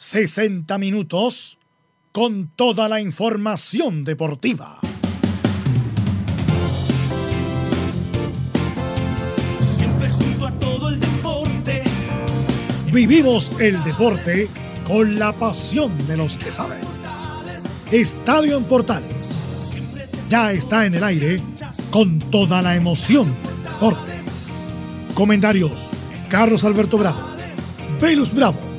60 minutos con toda la información deportiva. Siempre junto a todo el deporte. Vivimos el deporte con la pasión de los que saben. Estadio en Portales. Ya está en el aire con toda la emoción del deporte. Comentarios: Carlos Alberto Bravo, Velus Bravo,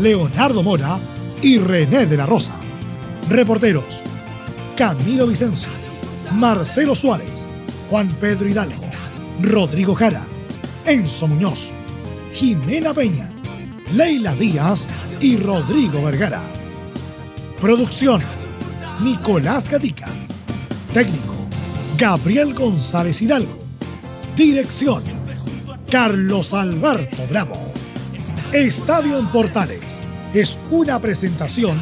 Leonardo Mora y René de la Rosa. Reporteros: Camilo Vicencio, Marcelo Suárez, Juan Pedro Hidalgo, Rodrigo Jara, Enzo Muñoz, Jimena Peña, Leila Díaz y Rodrigo Vergara. Producción: Nicolás Gatica. Técnico: Gabriel González Hidalgo. Dirección: Carlos Alberto Bravo. Estadio en Portales es una presentación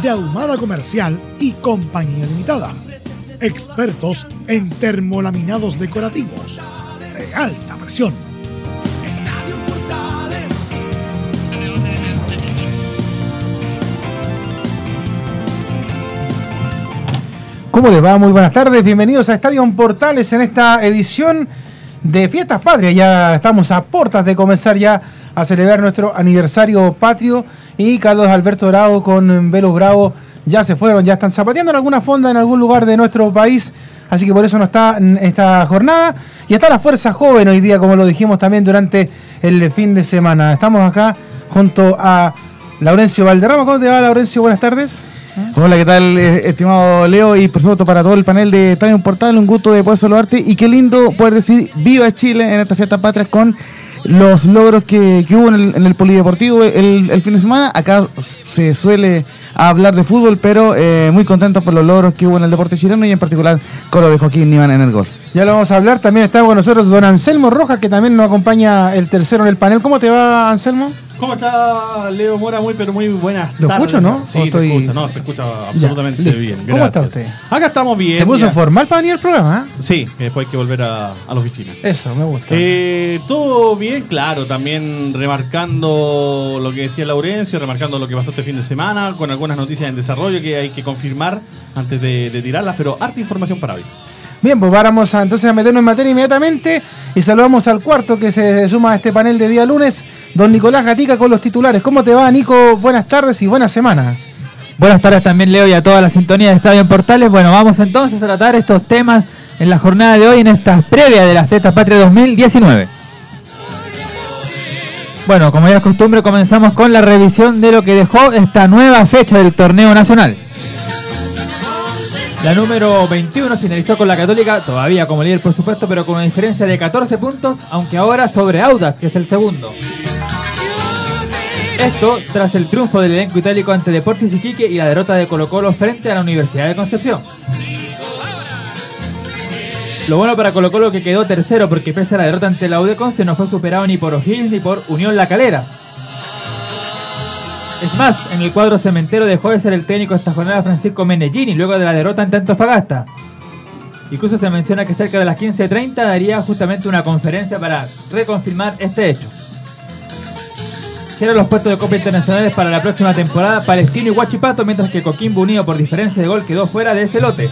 de Ahumada Comercial y Compañía Limitada. Expertos en termolaminados decorativos de alta presión. ¿Cómo les va? Muy buenas tardes, bienvenidos a Estadio Portales en esta edición de Fiestas Patrias. Ya estamos a puertas de comenzar ya a celebrar nuestro aniversario patrio y Carlos Alberto Bravo con Velo Bravo ya se fueron, ya están zapateando en alguna fonda en algún lugar de nuestro país. Así que por eso no está esta jornada. Y está la Fuerza Joven hoy día, como lo dijimos también durante el fin de semana. Estamos acá junto a Laurencio Valderrama. ¿Cómo te va, Laurencio? Buenas tardes. Hola, ¿qué tal, eh, estimado Leo? Y por supuesto para todo el panel de Estadio Portal, un gusto de poder saludarte y qué lindo poder decir viva Chile en esta fiesta patria con los logros que, que hubo en el, polideportivo el, fin de semana. Acá se suele hablar de fútbol, pero eh, muy contentos por los logros que hubo en el deporte chileno y en particular con lo de Joaquín Niman en el golf. Ya lo vamos a hablar. También está con nosotros don Anselmo Rojas, que también nos acompaña el tercero en el panel. ¿Cómo te va, Anselmo? ¿Cómo está Leo Mora? Muy, pero muy buenas ¿Lo tardes. escucho, no? Sí, ¿O se estoy- escucha, no, se escucha absolutamente bien. ¿Cómo está gracias. usted? Acá estamos bien. Se puso ya. formal para venir al programa. ¿eh? Sí, después hay que volver a, a la oficina. Eso, me gusta. Eh, todo bien, claro, también remarcando lo que decía Laurencio, remarcando lo que pasó este fin de semana, con algunas noticias en desarrollo que hay que confirmar antes de, de tirarlas, pero harta información para hoy. Bien, pues vamos a, entonces a meternos en materia inmediatamente y saludamos al cuarto que se suma a este panel de día lunes, don Nicolás Gatica con los titulares. ¿Cómo te va, Nico? Buenas tardes y buena semana. Buenas tardes también Leo y a toda la sintonía de Estadio en Portales. Bueno, vamos entonces a tratar estos temas en la jornada de hoy en esta previa de la Fiesta Patria 2019. Bueno, como ya es costumbre, comenzamos con la revisión de lo que dejó esta nueva fecha del torneo nacional. La número 21 finalizó con la Católica, todavía como líder por supuesto, pero con una diferencia de 14 puntos, aunque ahora sobre Audax, que es el segundo. Esto tras el triunfo del elenco itálico ante Deportes Iquique y la derrota de Colo Colo frente a la Universidad de Concepción. Lo bueno para Colo Colo que quedó tercero porque pese a la derrota ante la Udeconce no fue superado ni por O'Higgins ni por Unión La Calera. Es más, en el cuadro cementero dejó de ser el técnico esta jornada Francisco Menellini luego de la derrota ante Antofagasta. Incluso se menciona que cerca de las 15.30 daría justamente una conferencia para reconfirmar este hecho. Cierran los puestos de Copa Internacionales para la próxima temporada Palestino y Huachipato, mientras que Coquimbo Unido por diferencia de gol quedó fuera de ese lote.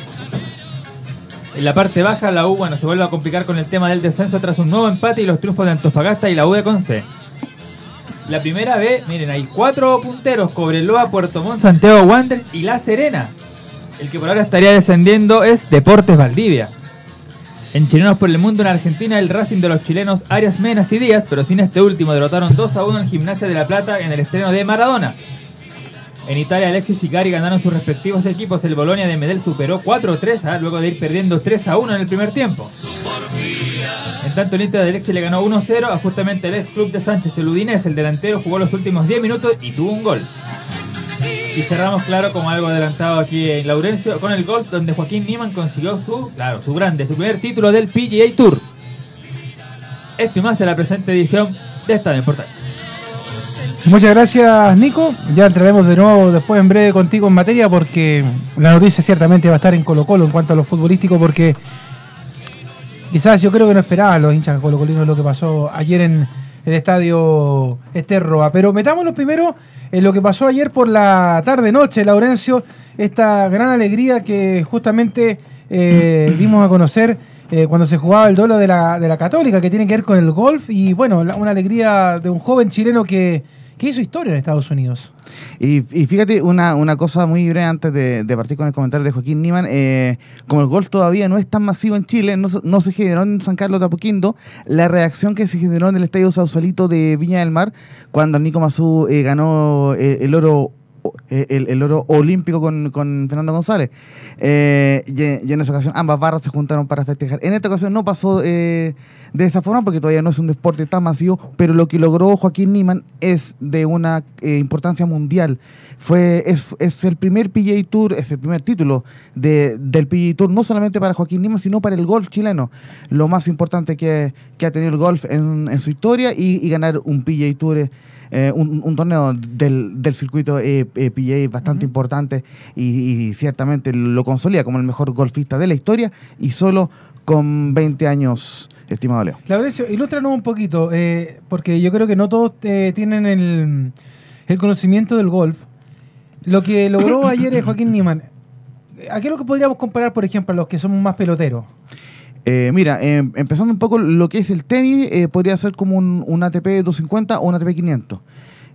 En la parte baja, la U bueno, se vuelve a complicar con el tema del descenso tras un nuevo empate y los triunfos de Antofagasta y la U de Conce. La primera B, miren, hay cuatro punteros, Cobreloa, Puerto Montt, Santiago Wanderers y La Serena. El que por ahora estaría descendiendo es Deportes Valdivia. En Chilenos por el Mundo en Argentina, el Racing de los chilenos Arias Menas y Díaz, pero sin este último, derrotaron 2 a 1 en Gimnasia de la Plata en el estreno de Maradona. En Italia, Alexis y Gary ganaron sus respectivos equipos. El Bolonia de Medel superó 4-3 a luego de ir perdiendo 3 a 1 en el primer tiempo. En tanto, el Inter de Alexis le ganó 1-0 a justamente el ex club de Sánchez, el Udinese. El delantero jugó los últimos 10 minutos y tuvo un gol. Y cerramos, claro, como algo adelantado aquí en Laurencio, con el golf donde Joaquín Niman consiguió su, claro, su grande, su primer título del PGA Tour. Esto y más en la presente edición de Estadio en Portales. Muchas gracias, Nico. Ya entraremos de nuevo después en breve contigo en materia porque la noticia ciertamente va a estar en Colo Colo en cuanto a lo futbolístico porque quizás yo creo que no esperaban los hinchas colocolinos lo que pasó ayer en el estadio Esterroa. Pero metámonos primero en lo que pasó ayer por la tarde-noche, Laurencio, esta gran alegría que justamente eh, dimos a conocer eh, cuando se jugaba el duelo de la, de la Católica, que tiene que ver con el golf, y bueno, una alegría de un joven chileno que, que hizo historia en Estados Unidos. Y, fíjate, una, una cosa muy breve antes de, partir con el comentario de Joaquín Niman, eh, como el golf todavía no es tan masivo en Chile, no, no se generó en San Carlos de la reacción que se generó en el Estadio Sausalito de Viña del Mar, cuando Nico Mazú eh, ganó eh, el oro el, oro olímpico con, Fernando González. Y, en esa ocasión ambas barras se juntaron para festejar. En esta ocasión no pasó de esa forma porque todavía no es un deporte tan masivo, pero lo que logró Joaquín Niman es de una eh, importancia mundial. Fue, es, es el primer PGA Tour, es el primer título de, del PGA Tour, no solamente para Joaquín Niman, sino para el golf chileno. Lo más importante que, que ha tenido el golf en, en su historia y, y ganar un PGA Tour. eh, eh, un, un torneo del, del circuito eh, eh, PGA bastante importante y, y ciertamente lo consolida como el mejor golfista de la historia y solo con 20 años, estimado Leo. Laurencio, ilústranos un poquito, eh, porque yo creo que no todos eh, tienen el, el conocimiento del golf. Lo que logró ayer Joaquín Niemann, ¿a qué es lo que podríamos comparar, por ejemplo, a los que somos más peloteros? Eh, mira, eh, empezando un poco lo que es el tenis, eh, podría ser como un, un ATP 250 o un ATP 500.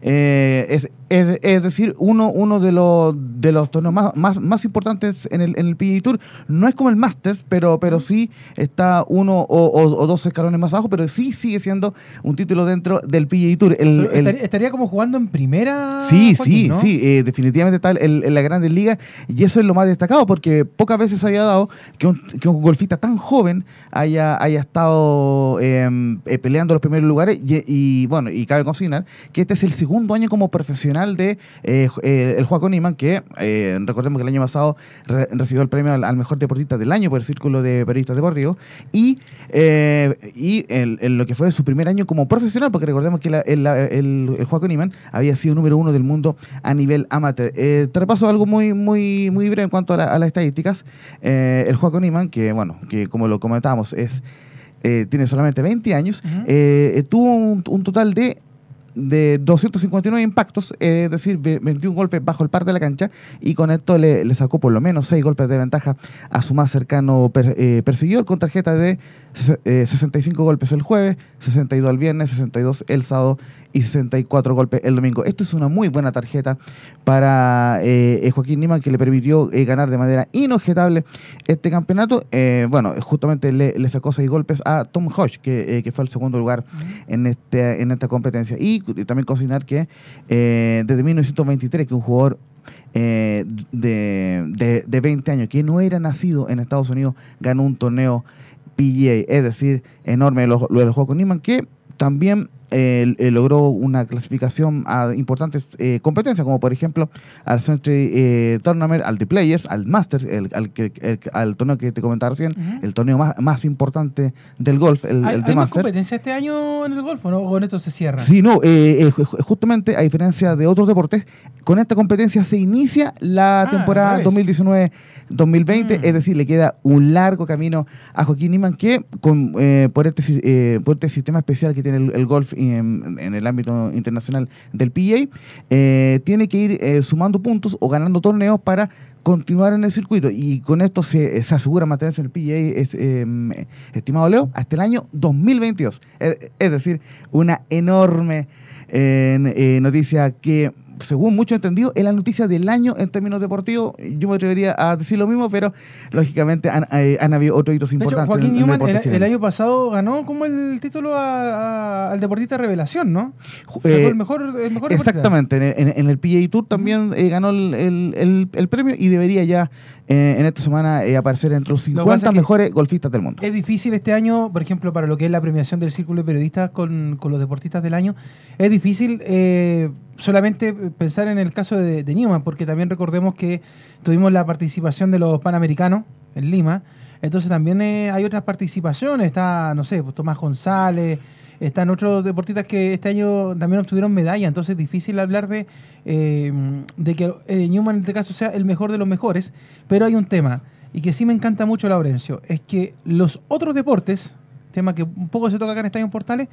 Eh, es, es- es decir, uno, uno de, los, de los torneos más, más, más importantes en el, en el PGA Tour. No es como el Masters, pero, pero sí está uno o, o- o dos escalones más abajo, pero sí sigue siendo un título dentro del PGA Tour. El- Pero el- estaría, como jugando en primera. Sí, Joaquín, sí, ¿no? sí, eh, definitivamente está en, la Grandes Ligas y eso es lo más destacado porque pocas veces se había dado que un, que un golfista tan joven haya, haya estado eh, eh, peleando los primeros lugares y, y, bueno, y cabe consignar que este es el segundo año como profesional de eh, eh, el Joaquín Niman que eh, recordemos que el año pasado re- recibió el premio al, al mejor deportista del año por el Círculo de Periodistas Deportivos y, eh, y en, en lo que fue su primer año como profesional porque recordemos que la- el, el, el Niman había sido número uno del mundo a nivel amateur. Eh, te repaso algo muy, muy, muy breve en cuanto a, la- a las estadísticas. El Joaquín Niman, que bueno, que como lo comentábamos, es, eh, tiene solamente 20 años, eh, tuvo un, un total de de 259 impactos, es decir, ve- 21 golpes bajo el par de la cancha, y con esto le, sacó por lo menos 6 golpes de ventaja a su más cercano per- eh, perseguidor, con tarjeta de eh, 65 golpes el jueves, 62 el viernes, 62 el sábado y 64 golpes el domingo. Esto es una muy buena tarjeta para eh, eh, Joaquín Niman, que le permitió eh, ganar de manera inobjetable este campeonato. Eh, bueno, justamente le, le sacó 6 golpes a Tom Hodge, que, eh, que fue el segundo lugar en, este, en esta competencia. Y, y también consignar que eh, desde 1923, que un jugador eh, de, de, de 20 años que no era nacido en Estados Unidos ganó un torneo PGA, es decir, enorme lo, lo del juego. Con Niman, que también eh, eh, logró una clasificación a importantes eh, competencias, como por ejemplo al Century eh, Tournament, al The Players, al Masters, el, al, que- el- al torneo que te comentaba recién, el torneo más, más importante del golf, el, ¿Hay, el más competencia este año en el golf o no? ¿O con esto se cierra? Sí, no, eh, eh, ju- ju- justamente a diferencia de otros deportes, con esta competencia se inicia la Ah, temporada al revés. 2019-2020, Mm. es decir, le queda un largo camino a Joaquín Niman que con, eh, por, este, eh, por este sistema especial que tiene el, el golf en, en el ámbito internacional del PGA, eh, tiene que ir eh, sumando puntos o ganando torneos para continuar en el circuito y con esto se, se asegura mantenerse en el PGA, es, eh, estimado Leo, hasta el año 2022. Es, es decir, una enorme eh, eh, noticia que, según mucho entendido, es la noticia del año en términos deportivos. Yo me atrevería a decir lo mismo, pero lógicamente han, eh, han habido otros hitos De hecho, importantes. Joaquín en- Newman el, año pasado ganó como el título a- a- al deportista revelación, ¿no? Eh, el mejor, el mejor deportista. Exactamente, en el, en- en el PGA Tour también eh, ganó el, el- premio y debería ya en esta semana eh, aparecer entre los Lo que pasa 50 es que- mejores golfistas del mundo. Es difícil este año, por ejemplo, para lo que es la premiación del Círculo de Periodistas con, con los deportistas del año, es difícil eh, solamente pensar en el caso de, de Newman, porque también recordemos que tuvimos la participación de los Panamericanos en Lima, entonces también eh, hay otras participaciones, está, no sé, pues, Tomás González, están otros deportistas que este año también obtuvieron medalla, entonces es difícil hablar de, eh, de que eh, Newman en este caso sea el mejor de los mejores, pero hay un tema, y que sí me encanta mucho, Laurencio, es que los otros deportes, tema que un poco se toca acá en Estadio Portales,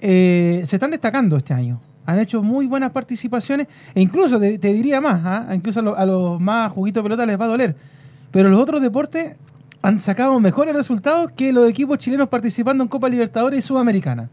eh, se están destacando este año. Han hecho muy buenas participaciones e incluso te, diría más, ¿ah? incluso a, lo- a los más juguitos de pelota les va a doler. Pero los otros deportes han sacado mejores resultados que los equipos chilenos participando en Copa Libertadores y Sudamericana.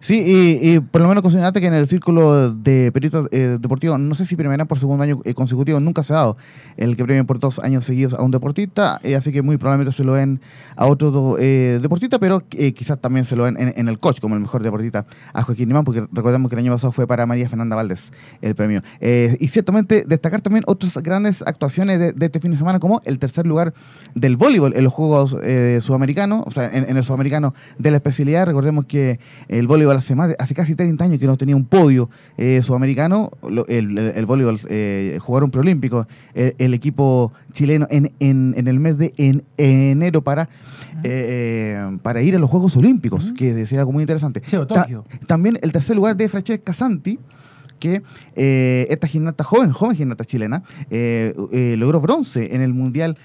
Sí, y, por lo menos considerate que en el círculo de periodistas eh, deportivos, no sé si premiarán por segundo año eh, consecutivo, nunca se ha dado el que premien por dos años seguidos a un deportista, eh, así que muy probablemente se lo den a otro eh, deportista, pero eh, quizás también se lo den en, el coach como el mejor deportista a Joaquín Imán, porque recordemos que el año pasado fue para María Fernanda Valdés el premio. Y ciertamente destacar también otras grandes actuaciones de, este fin de semana, como el tercer lugar del voleibol en los Juegos Sudamericanos, o sea, en, en el Sudamericano de la especialidad. Recordemos que el voleibol hace, más de- hace casi 30 años que no tenía un podio eh, sudamericano. Lo- el, el- el voleibol eh, jugaron preolímpicos, el, el equipo chileno en, en- en el mes de en- enero para, eh, para ir a los Juegos Olímpicos, que sería algo muy interesante. Sí, Ta- también el tercer lugar de Francesca Santi, que eh, esta gimnasta joven, joven gimnasta chilena, eh, eh, logró bronce en el Mundial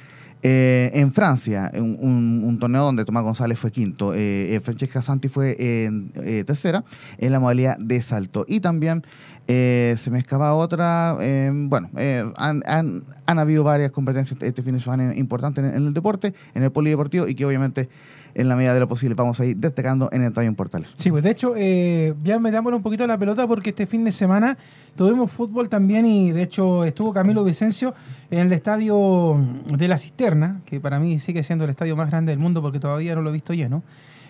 eh, en Francia, un, torneo donde Tomás González fue quinto. Eh, eh, Francesca Santi fue en, eh, tercera en la modalidad de salto. Y también eh, se me escapa otra. eh, bueno, eh, han, han- han habido varias competencias este fin de semana importantes en el deporte, en el polideportivo, y que obviamente en la medida de lo posible vamos a ir destacando en el en Portales. Sí, pues de hecho, eh, ya metámosle un poquito la pelota porque este fin de semana tuvimos fútbol también y de hecho estuvo Camilo Vicencio en el estadio de la Cisterna, que para mí sigue siendo el estadio más grande del mundo porque todavía no lo he visto lleno.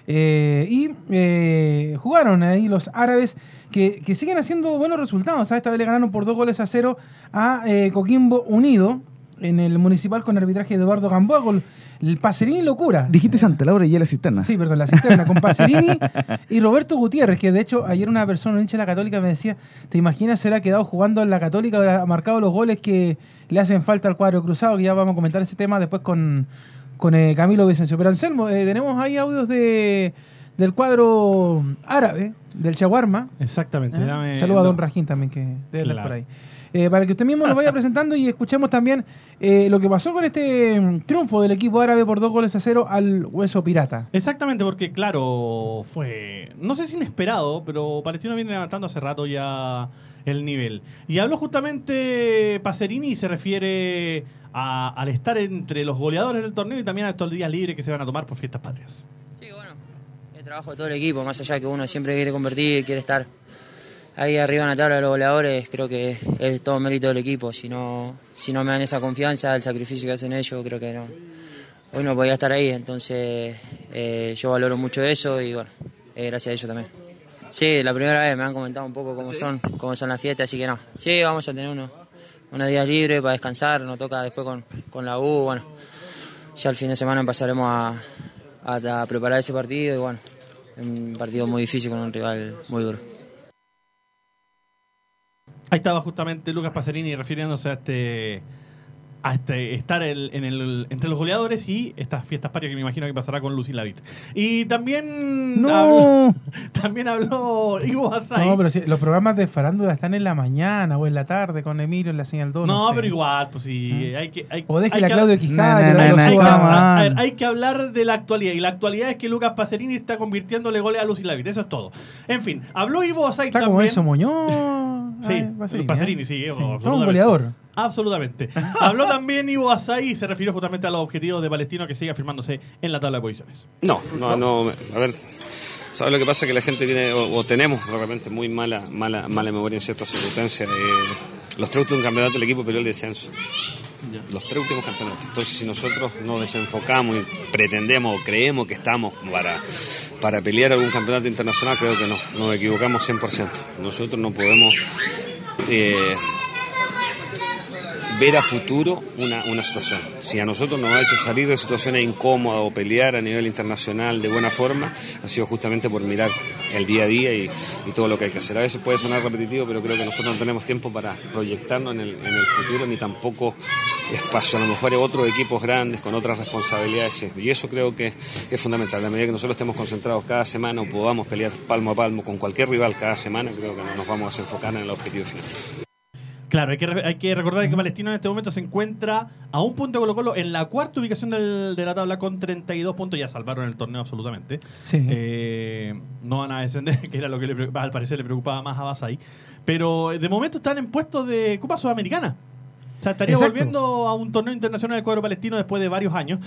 Eh, y eh, jugaron ahí los árabes que, siguen haciendo buenos resultados. Esta vez le ganaron por dos goles a cero a eh, Coquimbo Unido en el municipal con arbitraje de Eduardo Gamboa con el Pacerini Locura. Dijiste Santa Laura y la cisterna. Sí, perdón, la cisterna, con Pacerini y Roberto Gutiérrez, que de hecho ayer una persona, un hincha de la Católica, me decía, ¿te imaginas se hubiera quedado jugando en la Católica, hubiera marcado los goles que le hacen falta al cuadro cruzado? Que ya vamos a comentar ese tema después con, con eh, Camilo Vicencio. Pero Anselmo, eh, tenemos ahí audios de, del cuadro árabe, del Chaguarma. Exactamente. ¿eh? Saluda a Don. Rajín también, que debe Claro. por ahí. Eh, para que usted mismo nos vaya presentando y escuchemos también eh, lo que pasó con este mm, triunfo del equipo árabe por dos goles a cero al Hueso Pirata. Exactamente, porque claro, fue, no sé si inesperado, pero Palestino viene levantando hace rato ya el nivel. Y habló justamente Pacerini y se refiere a- al estar entre los goleadores del torneo y también a estos días libres que se van a tomar por fiestas patrias. Sí, bueno, el trabajo de todo el equipo, más allá que uno siempre quiere convertir, quiere estar ahí arriba en la tabla de los goleadores, creo que es todo mérito del equipo. Si no, si no me dan esa confianza, el sacrificio que hacen ellos, creo que no. Hoy no podía estar ahí, entonces eh, yo valoro mucho eso y bueno, eh, gracias a ellos también. Sí, la primera vez me han comentado un poco cómo son, cómo son las fiestas, así que no. Sí, vamos a tener uno- unos días libres para descansar, nos toca después con, con la U, bueno. Ya el fin de semana empezaremos a, a- a preparar ese partido y bueno, un partido muy difícil con un rival muy duro. Ahí estaba justamente Lucas Pacerini refiriéndose a este a este, estar el- en el, entre los goleadores y estas fiestas patrias que me imagino que pasará con Lucy Lavit. Y también ¡No! habló, también habló Ivo Asai. No, pero si los programas de farándula están en la mañana o en la tarde con Emilio en la señal 2. No, sé. pero igual, pues sí, hay que... Hay, O déjele hay a que- Claudio Quijada Hay que, suba. come on. a ver, hay que hablar de la actualidad y la actualidad es que Lucas Pacerini está convirtiéndole goles a Lucy Lavit, eso es todo. En fin, habló Ivo Asai Está también. como eso, Sí, Ay, Pacerini, ¿eh? sí, Evo, Todo un absolutamente. goleador. Absolutamente. Habló también Ivo Asai y se refirió justamente a los objetivos de Palestino que sigue afirmándose en la tabla de posiciones. No, no, no. A ver, ¿sabes lo que pasa? Que la gente tiene, o, o tenemos de repente muy mala, mala, mala memoria en ciertas circunstancias. Eh, los tres últimos campeonatos del equipo peleó el descenso. Los tres últimos campeonatos. Entonces, si nosotros nos desenfocamos y pretendemos o creemos que estamos para, para pelear algún campeonato internacional, creo que no, nos equivocamos 100%. Nosotros no podemos eh, ver a futuro una, una situación. Si a nosotros nos ha hecho salir de situaciones incómodas o pelear a nivel internacional de buena forma, ha sido justamente por mirar el día a día y, y todo lo que hay que hacer. A veces puede sonar repetitivo, pero creo que nosotros no tenemos tiempo para proyectarnos en el, en el futuro ni tampoco espacio. A lo mejor hay otros equipos grandes con otras responsabilidades y eso creo que es fundamental. A la medida que nosotros estemos concentrados cada semana o podamos pelear palmo a palmo con cualquier rival cada semana, creo que no nos vamos a desenfocar en el objetivo final. Claro, hay que, hay que recordar que Palestino en este momento se encuentra a un punto de Colo Colo en la cuarta ubicación del- de la tabla con 32 puntos. Ya salvaron el torneo absolutamente. Sí. Eh, no van a descender, que era lo que le, al parecer le preocupaba más a Basay. Pero eh, de momento están en puestos de Copa Sudamericana. O sea, estaría Exacto. volviendo a un torneo internacional del cuadro palestino después de varios años.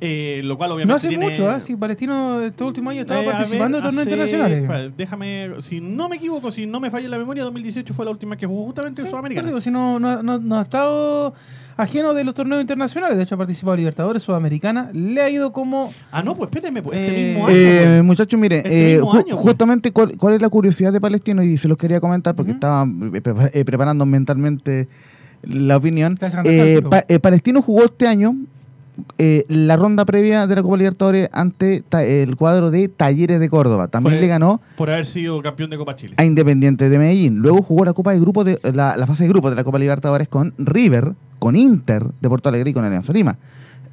eh, lo cual obviamente No hace tiene- mucho, ¿ah? Si Palestino estos últimos años estaba Eh, participando ver, en torneos hace- internacionales. Déjame, si no me equivoco, si no me falla la memoria, 2018 fue la última que jugó justamente en Sí, Sudamericana. pero digo, si no, no, no- no ha estado ajeno de los torneos internacionales. De hecho, ha participado en Libertadores, Sudamericana. Le ha ido como. Ah, no, pues espéreme, pues este Eh, mismo año. Eh, pues. muchachos, mire, Este eh, ju- año, pues. justamente cuál, cuál es la curiosidad de Palestino y se los quería comentar porque estaba eh, prepa- eh, preparando mentalmente la opinión. Eh. Pa- eh, Palestino jugó este año eh, la ronda previa de la Copa Libertadores ante el cuadro de Talleres de Córdoba. También le ganó Por haber sido campeón de Copa Chile. a Independiente de Medellín. Luego jugó la Copa de Grupo de la, la fase de grupo de la Copa Libertadores con River, con Inter de Porto Alegre y con Alianza Lima.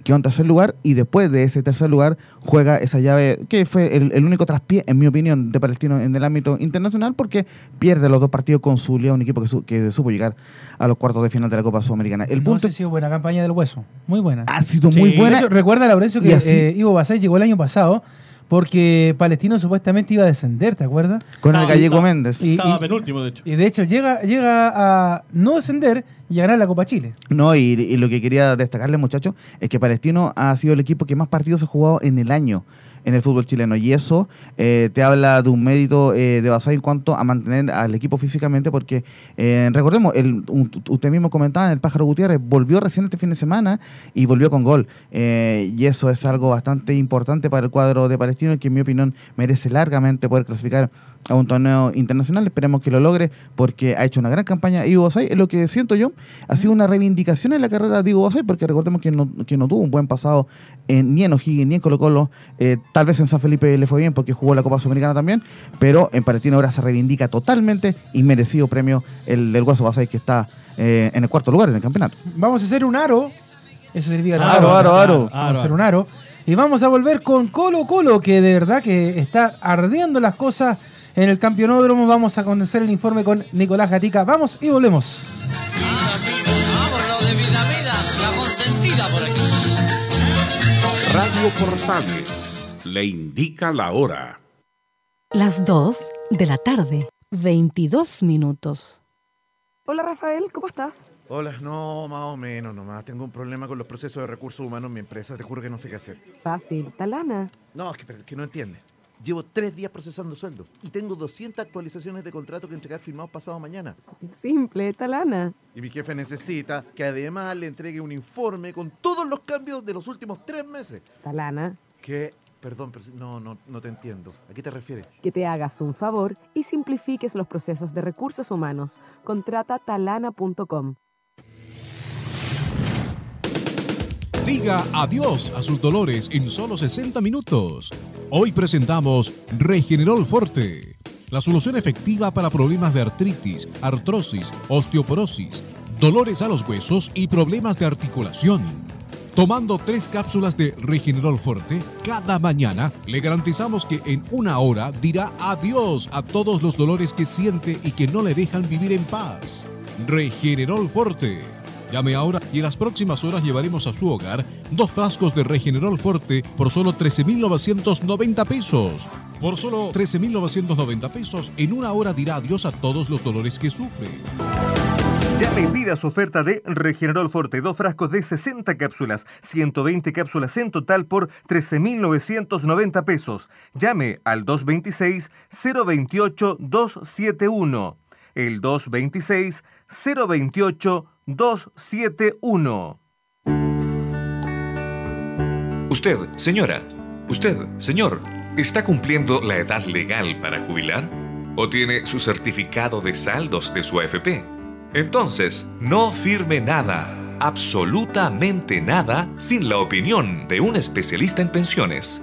Quedó en tercer lugar y después de ese tercer lugar juega esa llave que fue el, el único traspié, en mi opinión, de Palestino en el ámbito internacional porque pierde los dos partidos con Zulia, un equipo que, su- que supo llegar a los cuartos de final de la Copa Sudamericana. El punto ha sido buena campaña del hueso. Muy buena. ha sido Sí. muy buena. hecho, recuerda, Laurencio, que así- eh, Ivo Basay llegó el año pasado porque Palestino supuestamente iba a descender, ¿te acuerdas? con el gallego estaba- Méndez. Y- Estaba penúltimo, de hecho. Y de hecho llega, llega a no descender y a ganar la Copa Chile. No, y, y lo que quería destacarle, muchachos, es que Palestino ha sido el equipo que más partidos ha jugado en el año en el fútbol chileno. Y eso eh, te habla de un mérito eh, de Basay en cuanto a mantener al equipo físicamente, porque eh, recordemos, el, un- usted mismo comentaba, el Pájaro Gutiérrez volvió recién este fin de semana y volvió con gol. Eh, y eso es algo bastante importante para el cuadro de Palestino, que en mi opinión merece largamente poder clasificar a un torneo internacional. Esperemos que lo logre porque ha hecho una gran campaña Ivo Basay. Es lo que siento yo. Ha sido una reivindicación en la carrera de Ivo Basay porque recordemos que no, que no tuvo un buen pasado en, ni en O'Higgins ni en Colo Colo. Eh, tal vez en San Felipe le fue bien porque jugó la Copa Sudamericana también, pero en Palestino ahora se reivindica totalmente y merecido premio el del Guaso Basay que está eh, en el cuarto lugar en el campeonato. Vamos a hacer un aro. Eso significa Aro, aro, aro, aro. Vamos a hacer un aro. Y vamos a volver con Colo Colo, que de verdad que está ardiendo las cosas en el campeonódromo. Vamos a conocer el informe con Nicolás Gatica. Vamos y volvemos. Vámonos de vida, vida, la consentida por aquí. Radio Portales le indica la hora. Las 2 de la tarde, 22 minutos. Hola Rafael, ¿cómo estás? Hola, no, más o menos nomás. Tengo un problema con los procesos de recursos humanos en mi empresa. Te juro que no sé qué hacer. Fácil, Talana. No, es que, que no entiendes. Llevo tres días procesando sueldo y tengo 200 actualizaciones de contrato que entregar firmados pasado mañana. Simple, Talana. Y mi jefe necesita que además le entregue un informe con todos los cambios de los últimos tres meses. Talana, Que, perdón, pero no, no, no te entiendo. ¿A qué te refieres? que te hagas un favor y simplifiques los procesos de recursos humanos. Contrata talana.com. Diga adiós a sus dolores en solo 60 minutos. Hoy presentamos Regenerol Forte, la solución efectiva para problemas de artritis, artrosis, osteoporosis, dolores a los huesos y problemas de articulación. Tomando tres cápsulas de Regenerol Forte cada mañana, le garantizamos que en una hora dirá adiós a todos los dolores que siente y que no le dejan vivir en paz. Regenerol Forte. Llame ahora y en las próximas horas llevaremos a su hogar dos frascos de Regenerol Forte por solo 13.990 pesos. Por solo 13.990 pesos, en una hora dirá adiós a todos los dolores que sufre. Llame y pida su oferta de Regenerol Forte, dos frascos de 60 cápsulas, 120 cápsulas en total por 13.990 pesos. Llame al 226-028-271. El 226-028-271. Usted, señora, usted, señor, ¿está cumpliendo la edad legal para jubilar? ¿O tiene su certificado de saldos de su AFP? Entonces, no firme nada, absolutamente nada, sin la opinión de un especialista en pensiones.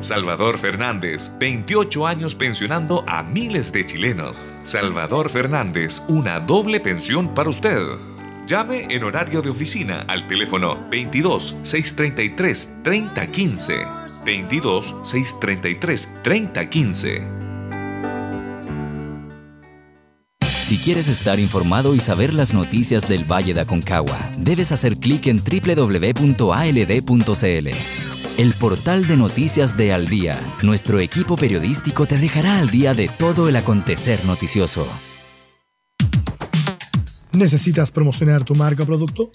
Salvador Fernández, 28 años pensionando a miles de chilenos. Salvador Fernández, una doble pensión para usted. Llame en horario de oficina al teléfono 22 633 3015. 22 633 3015. Si quieres estar informado y saber las noticias del Valle de Aconcagua, debes hacer clic en www.ald.cl. El portal de noticias de Al Día. Nuestro equipo periodístico te dejará al día de todo el acontecer noticioso. ¿Necesitas promocionar tu marca o producto?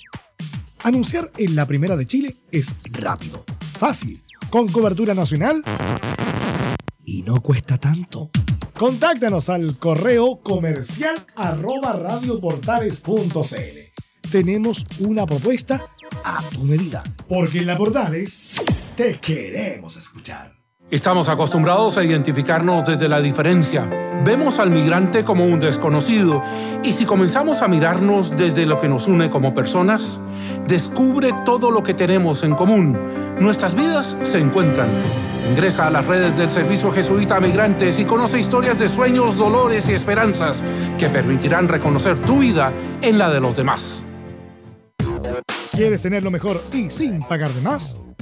Anunciar en la primera de Chile es rápido, fácil, con cobertura nacional y no cuesta tanto. Contáctanos al correo comercial arroba radioportales.cl. Tenemos una propuesta a tu medida, porque en la Portales te queremos escuchar. Estamos acostumbrados a identificarnos desde la diferencia. Vemos al migrante como un desconocido y si comenzamos a mirarnos desde lo que nos une como personas, descubre todo lo que tenemos en común. Nuestras vidas se encuentran. Ingresa a las redes del Servicio Jesuita Migrantes y conoce historias de sueños, dolores y esperanzas que permitirán reconocer tu vida en la de los demás. ¿Quieres tener lo mejor y sin pagar de más?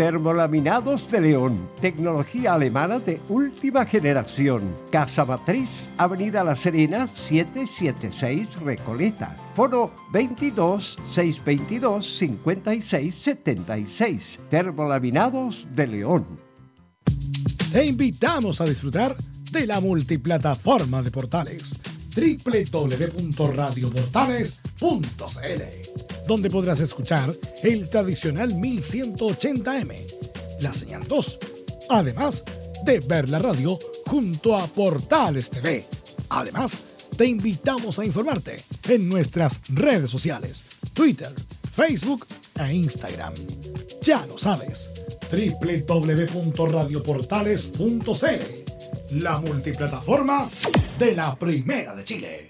Termolaminados de León, tecnología alemana de última generación. Casa Matriz, Avenida La Serena, 776 Recoleta. Foro 22 622 56 76. Termolaminados de León. Te invitamos a disfrutar de la multiplataforma de portales www.radioportales.cl, donde podrás escuchar el tradicional 1180m, la señal 2, además de ver la radio junto a Portales TV. Además, te invitamos a informarte en nuestras redes sociales, Twitter, Facebook e Instagram. Ya lo sabes, www.radioportales.cl, la multiplataforma de la Primera de Chile.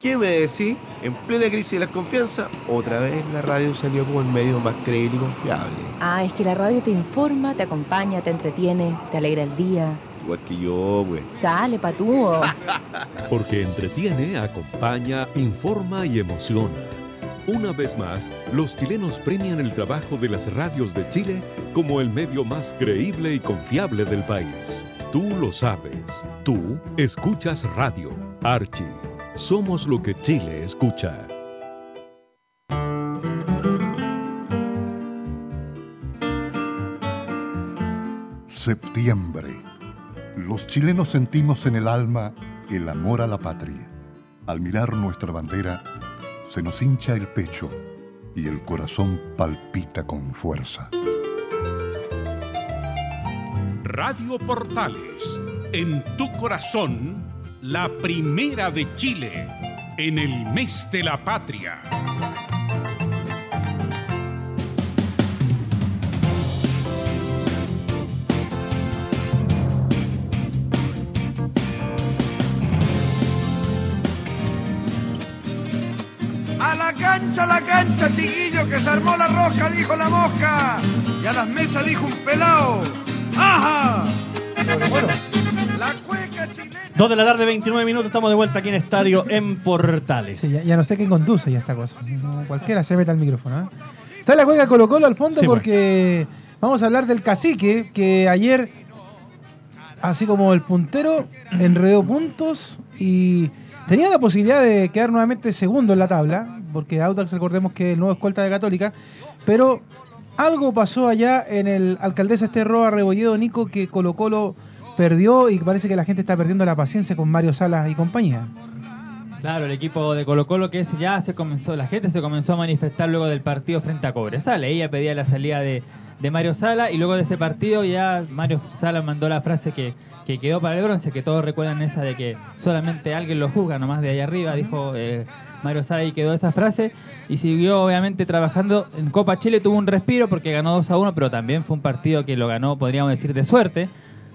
¿Qué me decís? En plena crisis de la confianza, otra vez la radio salió como el medio más creíble y confiable. Ah, es que la radio te informa, te acompaña, te entretiene, te alegra el día. Igual que yo, güey. Sale, patúo. Porque entretiene, acompaña, informa y emociona. Una vez más, los chilenos premian el trabajo de las radios de Chile como el medio más creíble y confiable del país. Tú lo sabes. Tú escuchas radio. Archie. Somos lo que Chile escucha. Septiembre. Los chilenos sentimos en el alma el amor a la patria. Al mirar nuestra bandera, se nos hincha el pecho y el corazón palpita con fuerza. Radio Portales, en tu corazón, la primera de Chile, en el mes de la patria. A la cancha, a la cancha, chiquillo, que se armó la roja, dijo la mosca. Y a las mesas dijo un pelao. ¡Ajá! Cueca chilena. 2 de la tarde, 29 minutos, estamos de vuelta aquí en Estadio en Portales. Sí, ya, ya no sé quién conduce ya esta cosa. No, cualquiera se mete al micrófono. ¿eh? Está la cueca Colo Colo al fondo Sí, pues. porque vamos a hablar del cacique que ayer, así como el puntero, enredó puntos y tenía la posibilidad de quedar nuevamente segundo en la tabla, porque Audax recordemos que es el nuevo escolta de Católica, pero algo pasó allá en el Alcaldesa Esterroa Rebolledo Nico que Colo Colo perdió y parece que la gente está perdiendo la paciencia con Mario Salas y compañía. Claro, el equipo de Colo Colo que ya se comenzó, la gente se comenzó a manifestar luego del partido frente a Cobresal. Ella pedía la salida de, de Mario Sala y luego de ese partido ya Mario Sala mandó la frase que, que quedó para el bronce, que todos recuerdan esa de que solamente alguien lo juzga, nomás de allá arriba, dijo eh, Mario Sala y quedó esa frase y siguió obviamente trabajando. En Copa Chile tuvo un respiro porque ganó 2 a 1, pero también fue un partido que lo ganó, podríamos decir, de suerte.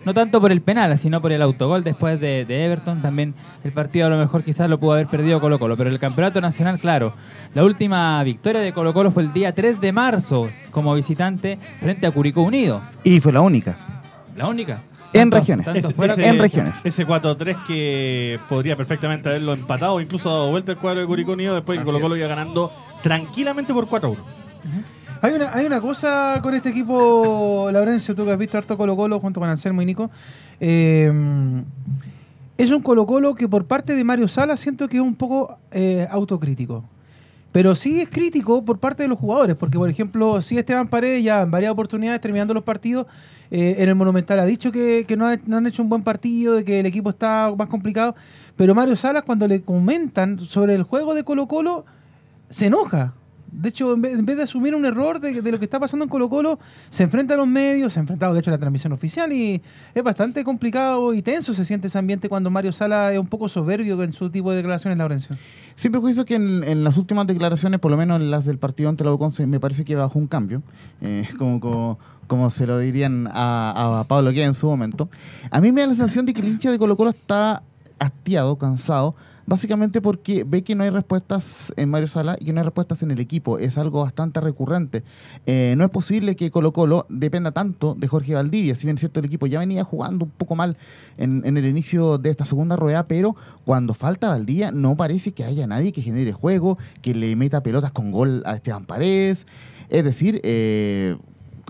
No tanto por el penal, sino por el autogol después de, de Everton. También el partido a lo mejor quizás lo pudo haber perdido Colo Colo. Pero el campeonato nacional, claro. La última victoria de Colo Colo fue el día 3 de marzo como visitante frente a Curicó Unido. Y fue la única. La única. En regiones. Ese- en regiones. Ese 4-3 que podría perfectamente haberlo empatado, incluso dado vuelta el cuadro de Curicó Unido después Así Colo Colo es. iba ganando tranquilamente por 4-1. Hay una, hay una cosa con este equipo, Laurencio, tú que has visto harto Colo Colo junto con Anselmo y Nico. Eh, es un Colo Colo que por parte de Mario Sala siento que es un poco eh, autocrítico. Pero sí es crítico por parte de los jugadores, porque por ejemplo, sí Esteban Paredes ya en varias oportunidades terminando los partidos eh, en el Monumental ha dicho que, no, no han hecho un buen partido, de que el equipo está más complicado, pero Mario Salas cuando le comentan sobre el juego de Colo Colo se enoja. De hecho, en vez, de asumir un error de, lo que está pasando en Colo Colo, se enfrenta a los medios, se ha enfrentado de hecho a la transmisión oficial y es bastante complicado y tenso se siente ese ambiente cuando Mario Sala es un poco soberbio en su tipo de declaraciones, Laurencio. Siempre juicio que en, las últimas declaraciones, por lo menos en las del partido ante la Uconce, me parece que bajó un cambio, eh, como, como, como se lo dirían a, a Pablo Guía en su momento. A mí me da la sensación de que el hincha de Colo Colo está hastiado, cansado, básicamente porque ve que no hay respuestas en Mario Sala y no hay respuestas en el equipo. Es algo bastante recurrente. Eh, no es posible que Colo Colo dependa tanto de Jorge Valdivia. Si bien es cierto, el equipo ya venía jugando un poco mal en, en el inicio de esta segunda rueda, pero cuando falta Valdivia no parece que haya nadie que genere juego, que le meta pelotas con gol a Esteban Paredes. Es decir, eh,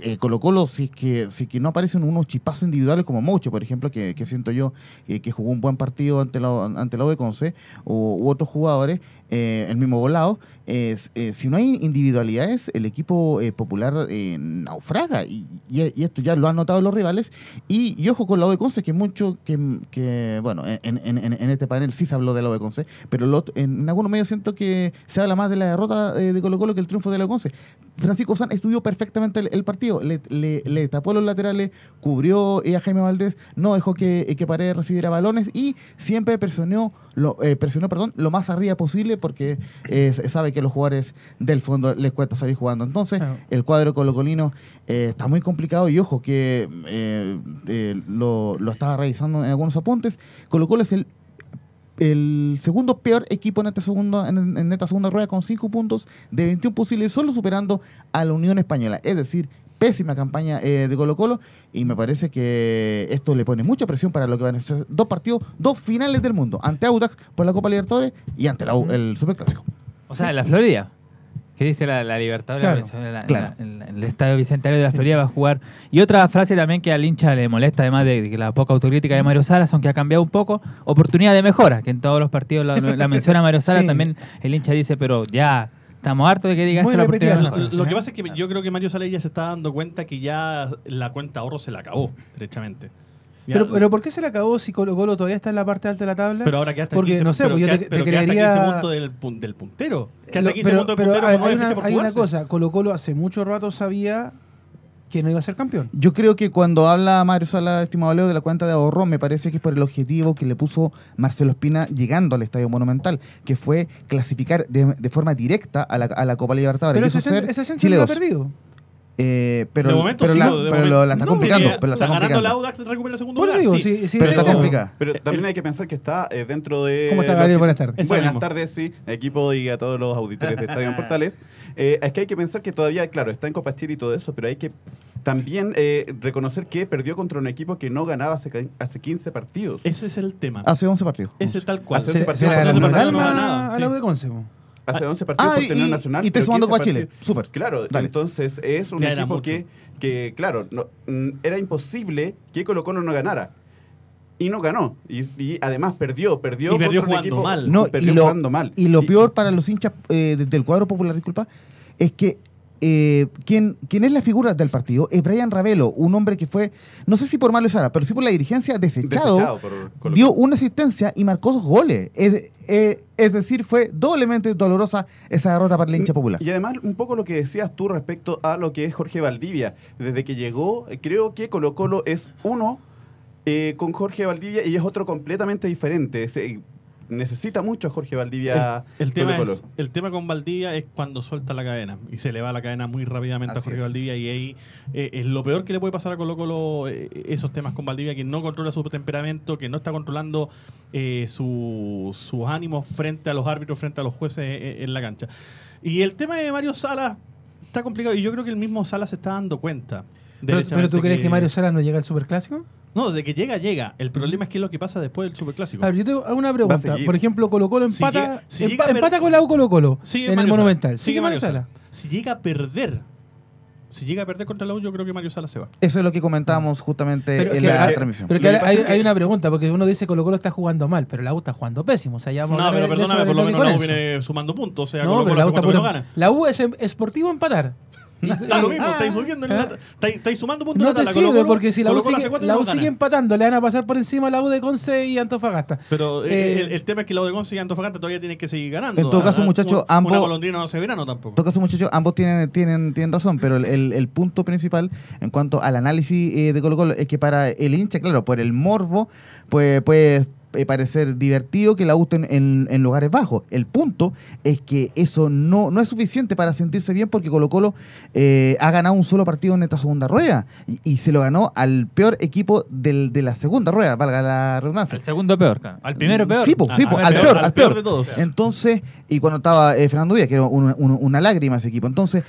eh, Colo Colo, si es, que, si que no aparecen unos chispazos individuales como Moche, por ejemplo, que, que siento yo eh, que jugó un buen partido ante la, ante la Conce, o, u otros jugadores, eh, el mismo volado, eh, si no hay individualidades, el equipo eh, popular eh, naufraga. Y, esto ya lo han notado los rivales. Y, ojo con la de Conce, que mucho, que, bueno, en, en- este panel sí se habló de la de Conce, pero lo- en, algunos medios siento que se habla más de la derrota eh, de Colo Colo que el triunfo de la Conce. Francisco San estudió perfectamente el, partido, le, le- tapó los laterales, cubrió a Jaime Valdés, no dejó que, que recibiera balones y siempre presionó, lo, eh, presionó perdón, lo más arriba posible porque eh, sabe que a los jugadores del fondo les cuesta salir jugando. Entonces, el cuadro colocolino eh, está muy complicado y ojo que eh, eh, lo, lo estaba revisando en algunos apuntes. Colo Colo es el el segundo peor equipo en esta segunda, en, en esta segunda rueda con 5 puntos de 21 posibles, solo superando a la Unión Española. Es decir, pésima campaña eh, de Colo Colo y me parece que esto le pone mucha presión para lo que van a ser dos partidos, dos finales del mundo, ante Audax por la Copa Libertadores y ante la U, el Superclásico. O sea, en la Florida. ¿Qué dice la, la Libertadores? Claro, La- claro. el Estadio Bicentenario de la Florida va a jugar. Y otra frase también que al hincha le molesta, además de la poca autocrítica de Mario Salas, aunque ha cambiado un poco, oportunidad de mejora, que en todos los partidos la, la menciona Mario Salas, Sí. también el hincha dice, pero ya, estamos hartos de que diga Muy eso Lo que pasa es que yo creo que Mario Sala ya se está dando cuenta que ya la cuenta ahorro se la acabó, derechamente. Pero, pero ¿por qué se le acabó si Colo Colo todavía está en la parte alta de la tabla? Pero ahora que hasta Porque, 15, no sé, pero pues yo te, te pero queda hasta creería... 15 puntos del, pun- del puntero. Que hasta 15 pero puntos del pero puntero hay, una, hay una cosa, Colo Colo hace mucho rato sabía que no iba a ser campeón. Yo creo que cuando habla Mario Sala, estimado Leo, de la cuenta de ahorro, me parece que es por el objetivo que le puso Marcelo Espina llegando al Estadio Monumental, que fue clasificar de, de forma directa a la, a la Copa Libertadores. Pero esa, chance- esa chance Chile la ha 2. perdido. Eh, pero de momento pero sí, la, de pero momento- lo- la está No, complicando. porque pero la está la Audax recupera el segundo lugar. digo, sí, sí, Pero sí, está sí. complicada. Pero también hay que pensar que está eh, dentro de. ¿Cómo está, Gabriel? Buenas tardes. Buenas tardes, sí, equipo y a todos los auditores de Estadio Portales. Eh, es que hay que pensar que todavía, claro, está en Copa Chile y todo eso, pero hay que también eh, reconocer que perdió contra un equipo que no ganaba hace, hace 15 partidos. Ese es el tema. Hace 11 partidos. Ese tal cual. Hace 11 Se, partidos. se le hace ganó 11 el partidos no alma ganaba, a la sí. U de Conce. Hace 11 partidos Ah, por torneo nacional. y te sumando 15 Copa Chile. Súper. Claro, Dale. entonces es un Ya equipo que, que, claro, no- era imposible que Colo Colo no ganara. Y no ganó. Y, y además perdió, perdió Y perdió jugando equipo- mal. No, perdió y lo, jugando mal. y lo peor para los hinchas eh, de- del cuadro popular, disculpa, es que eh, quien, quien es la figura del partido es Brian Ravelo, un hombre que fue, no sé si por Mario Sara, pero sí por la dirigencia, desechado, Desechado por dio una asistencia y marcó dos goles. Es, eh, es decir, fue doblemente dolorosa esa derrota para el hincha popular. Y además, un poco lo que decías tú respecto a lo que es Jorge Valdivia. Desde que llegó, creo que Colo Colo es uno eh, con Jorge Valdivia y es otro completamente diferente. Es, eh, necesita mucho a Jorge Valdivia. El, el tema es, el tema con Valdivia es cuando suelta la cadena y se le va la cadena muy rápidamente Así a Jorge es. Valdivia y ahí eh, es lo peor que le puede pasar a Colo Colo eh, esos temas con Valdivia que no controla su temperamento, que no está controlando eh, su- sus ánimos frente a los árbitros, frente a los jueces eh, en la cancha. Y el tema de Mario Salas está complicado y yo creo que el mismo Salas se está dando cuenta. ¿Pero, pero tú crees que Mario Sala no llega al Superclásico? No, de que llega, llega. El problema es qué es lo que pasa después del Superclásico. A ver, yo tengo una Va a pregunta. Por ejemplo, Colo Colo Si empata, llega- si empa- empata con la U Colo Colo Sigue en el Mario. Monumental. Sigue Mario Sala. Sala. Si llega a perder, si llega a perder contra la U, yo creo que Mario Sala se va. Eso es lo que comentábamos justamente Pero, en que la transmisión. pero que hay, hay una pregunta, porque uno dice Colo Colo está jugando mal, pero la U está jugando pésimo. O sea, ya vamos a No, pero perdóname, por lo el menos la U con eso. viene sumando puntos. O sea, No, Colo pero Colo la hace U está que no puro- gana. La U es em- esportivo empatar. Da lo mismo, estáis subiendo en la- ¿Ah? estáis- estáis sumando puntos No en la te sirve Colo-Colo- porque si la U, sigue, la U no empatando, le van a pasar por encima a la U de Conce y Antofagasta. Pero eh, Eh, el, el tema es que la U de Conce y Antofagasta todavía tienen que seguir ganando. En todo caso, Ah, muchachos, ambos- Una golondrina no hace verano tampoco. En todo caso, muchachos, ambos tienen, tienen, tienen razón, pero el, el- el punto principal en cuanto al análisis eh, de Colo Colo es que para el hincha, claro, por el morbo, pues eh, parecer divertido que la gusten en, en lugares bajos. El punto es que eso no, no es suficiente para sentirse bien porque Colo Colo eh, ha ganado un solo partido en esta segunda rueda y, y se lo ganó al peor equipo del, de la segunda rueda, valga la redundancia. Al segundo peor. Al primero peor. Sí, po, sí, Ah, po, al peor, peor, al al peor peor. de todos. Entonces, y cuando estaba eh, Fernando Díaz, que era un- un- una lágrima ese equipo. Entonces,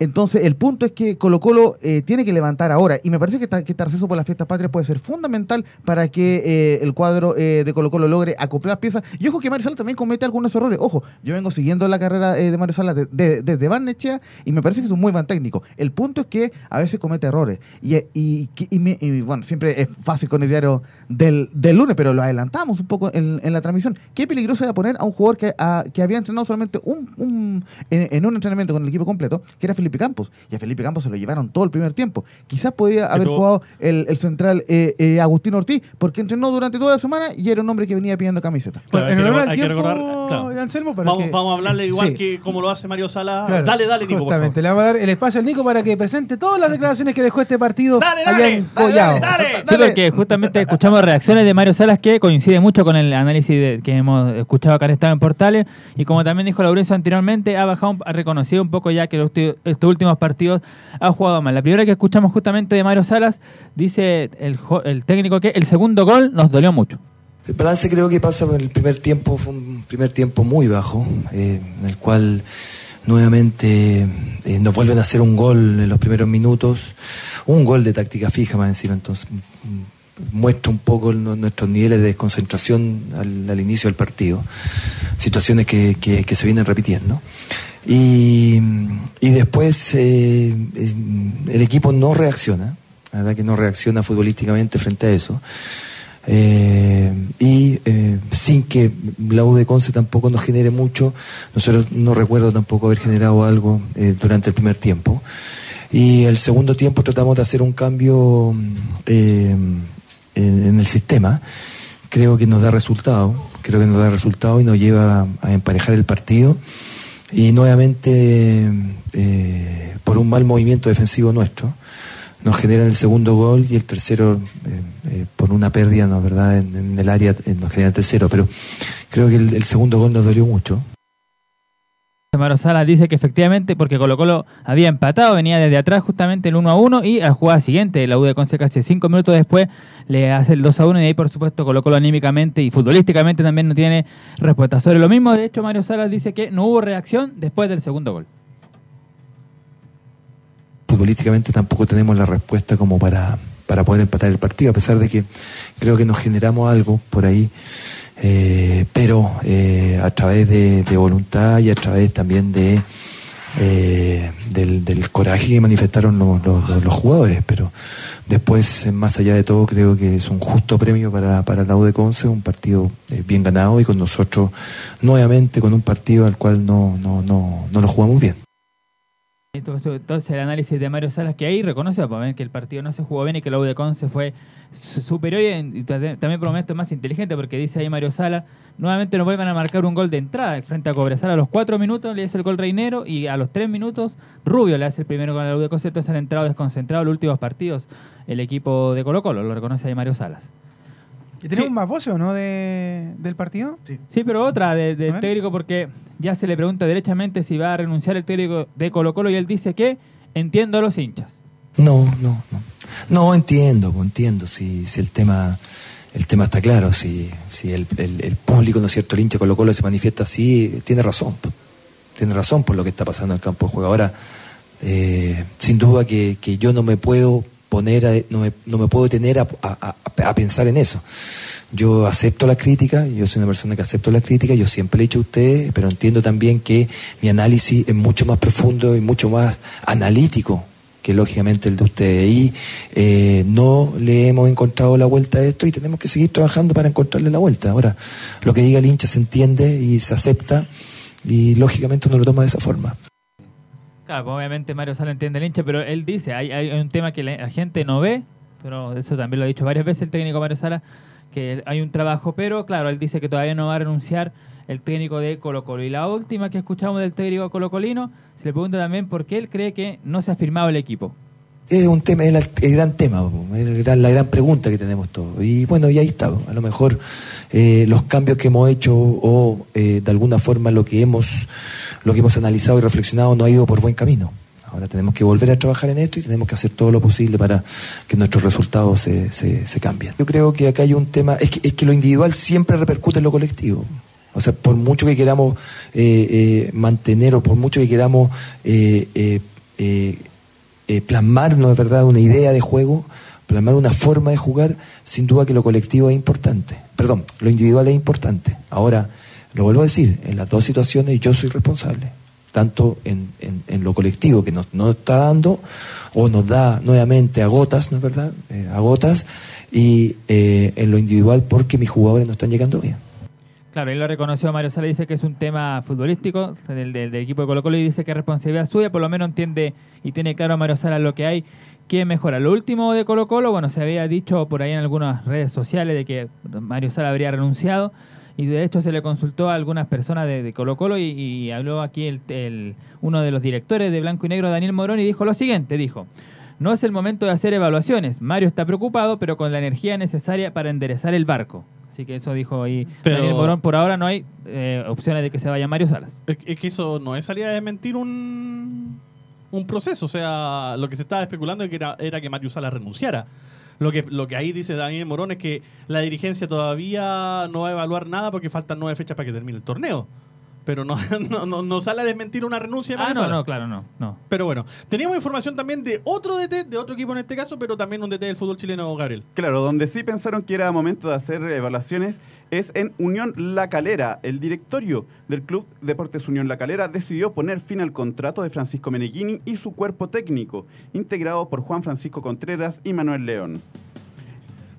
entonces el punto es que Colo Colo eh, tiene que levantar ahora. Y me parece que, que por las fiestas patrias puede ser fundamental para que eh, el cuadro eh, de Colo Colo logre acoplar piezas. Y ojo que Mario Sala también comete algunos errores. Ojo, yo vengo siguiendo la carrera eh, de Mario Sala de- de- desde Barnechea y me parece que es un muy buen técnico. El punto es que a veces comete errores. Y, y- me- y, bueno, siempre es fácil con el diario del, del lunes, pero lo adelantamos un poco en, en la transmisión. Qué peligroso era poner a un jugador que, a- que había entrenado solamente un, un- en, en un entrenamiento con el equipo completo, que era Felipe Campos. Y a Felipe Campos se lo llevaron todo el primer tiempo. Quizás podría haber Pero- jugado el, el central eh, eh, Agustín Ortiz, porque entrenó durante toda la semana y era un hombre que venía pidiendo camiseta. Claro, hay en que honor recordar- al hay que tiempo, recordar- claro. Anselmo, para Vamos, que- vamos a hablarle igual Sí. que como lo hace Mario Sala. Claro, dale, dale, Nico, por favor. Justamente, le vamos a dar el espacio al Nico para que presente todas las declaraciones que dejó este partido Dale, allá dale, en dale, Collao. dale, Sí, porque justamente escuchamos reacciones de Mario Salas que coincide mucho con el análisis de- que hemos escuchado acá en Estado en Portales. Y como también dijo Laurencio anteriormente, ha bajado, un- ha reconocido un poco ya que los estos últimos partidos ha jugado mal. La primera que escuchamos justamente de Mario Salas, dice el, el técnico que el segundo gol nos dolió mucho. El balance creo que pasa por el primer tiempo, fue un primer tiempo muy bajo, eh, en el cual nuevamente eh, nos vuelven a hacer un gol en los primeros minutos, un gol de táctica fija más encima, entonces mm, muestra un poco nuestros niveles de desconcentración al, al inicio del partido, situaciones que, que- que se vienen repitiendo. Y, y después eh, eh, el equipo no reacciona, la verdad que no reacciona futbolísticamente frente a eso. Eh, y sin que la U de Conce tampoco nos genere mucho, nosotros no recuerdo tampoco haber generado algo durante el primer tiempo. Y el segundo tiempo tratamos de hacer un cambio en, en el sistema. Creo que nos da resultado, creo que nos da resultado y nos lleva a emparejar el partido. Y nuevamente, eh, por un mal movimiento defensivo nuestro, nos generan el segundo gol y el tercero eh, eh, por una pérdida, ¿no? ¿verdad? En, el área eh, nos genera el tercero, pero creo que el, el segundo gol nos dolió mucho. Mario Salas dice que efectivamente, porque Colo Colo había empatado, venía desde atrás justamente el 1 a 1 y a la jugada siguiente, la U de Conce casi cinco minutos después le hace el 2 a 1 y ahí por supuesto Colo Colo anímicamente y futbolísticamente también no tiene respuesta. Sobre lo mismo, de hecho Mario Salas dice que no hubo reacción después del segundo gol. Futbolísticamente tampoco tenemos la respuesta como para, para poder empatar el partido, a pesar de que creo que nos generamos algo por ahí, eh, pero eh, a través de, de voluntad y a través también de eh, del, del coraje que manifestaron los, los- los- jugadores, pero después, eh, más allá de todo, creo que es un justo premio para, para la U un partido eh, bien ganado y con nosotros nuevamente con un partido al cual no, no, no, no lo jugamos bien. Entonces el análisis de Mario Salas, que ahí reconoce pues, que el partido no se jugó bien y que la U de Conce fue superior y, también prometo más inteligente porque dice ahí Mario Salas, nuevamente nos vuelven a marcar un gol de entrada frente a Cobresal a los cuatro minutos le hace el gol Reinero y a los tres minutos Rubio le hace el primero con la U Conce, entonces han entrado desconcentrados los últimos partidos el equipo de Colo Colo, lo reconoce ahí Mario Salas. ¿Y tenemos más voces o no de, del partido? Sí. sí, pero otra del de técnico porque ya se le pregunta derechamente si va a renunciar el técnico de Colo Colo y él dice que entiendo a los hinchas. No, no, no. No, entiendo, entiendo. Si, si el tema el tema está claro, si, si el, el, público, ¿no es cierto?, el hincha Colo Colo se manifiesta así, tiene razón. Tiene razón por lo que está pasando en el campo de juego. Ahora, eh, sin duda que, que yo no me puedo poner, no, me, no me puedo detener a, a, pensar en eso. Yo acepto la crítica, yo soy una persona que acepto la crítica, yo siempre le he dicho a usted, pero entiendo también que mi análisis es mucho más profundo y mucho más analítico que lógicamente el de usted. Y eh, no le hemos encontrado la vuelta a esto y tenemos que seguir trabajando para encontrarle la vuelta. Ahora, lo que diga el hincha se entiende y se acepta y lógicamente uno lo toma de esa forma. Claro, pues, obviamente Mario Sala entiende el hincha, pero él dice, hay, hay un tema que la gente no ve, pero eso también lo ha dicho varias veces el técnico Mario Sala, que hay un trabajo, pero claro, él dice que todavía no va a renunciar el técnico de Colo Colo. Y la última que escuchamos del técnico colocolino, se le pregunta también por qué él cree que no se ha firmado el equipo. Es un tema, es el, gran tema, es la gran pregunta que tenemos todos. Y bueno, y ahí está. A lo mejor eh, los cambios que hemos hecho o eh, de alguna forma lo que hemos lo que hemos analizado y reflexionado no ha ido por buen camino. Ahora tenemos que volver a trabajar en esto y tenemos que hacer todo lo posible para que nuestros resultados se, se, cambien. Yo creo que acá hay un tema, es que, es que lo individual siempre repercute en lo colectivo. O sea, por mucho que queramos eh, mantener o por mucho que queramos plasmarnos, ¿verdad?, una idea de juego, plasmar una forma de jugar, sin duda que lo colectivo es importante. Perdón, lo individual es importante. Ahora, lo vuelvo a decir, en las dos situaciones yo soy responsable, tanto en, en, lo colectivo que nos, está dando o nos da nuevamente a gotas, ¿no es verdad? Eh, a gotas, y eh, en lo individual porque mis jugadores no están llegando bien. Claro, él lo reconoció, Mario Sala dice que es un tema futbolístico del, equipo de Colo Colo y dice que es responsabilidad suya, por lo menos entiende y tiene claro Mario Sala lo que hay, que mejora. Lo último de Colo Colo, bueno, se había dicho por ahí en algunas redes sociales de que Mario Sala habría renunciado, y de hecho se le consultó a algunas personas de, Colo Colo y, habló aquí el, uno de los directores de Blanco y Negro, Daniel Morón, y dijo lo siguiente, dijo, no es el momento de hacer evaluaciones, Mario está preocupado, pero con la energía necesaria para enderezar el barco. Así que eso dijo ahí Daniel Morón, por ahora no hay eh, opciones de que se vaya Mario Salas. Es que eso no es salir a desmentir un, un proceso, o sea, lo que se estaba especulando era, era que Mario Salas renunciara. Lo que, lo que ahí dice Daniel Morón es que la dirigencia todavía no va a evaluar nada porque faltan nueve fechas para que termine el torneo pero no, no, no, sale a desmentir una renuncia. De ah, no, no, claro, no, no. Pero bueno, teníamos información también de otro DT, de otro equipo en este caso, pero también un DT del fútbol chileno, Gabriel. Claro, donde sí pensaron que era momento de hacer evaluaciones es en Unión La Calera. El directorio del Club Deportes Unión La Calera decidió poner fin al contrato de Francisco Meneghini y su cuerpo técnico, integrado por Juan Francisco Contreras y Manuel León.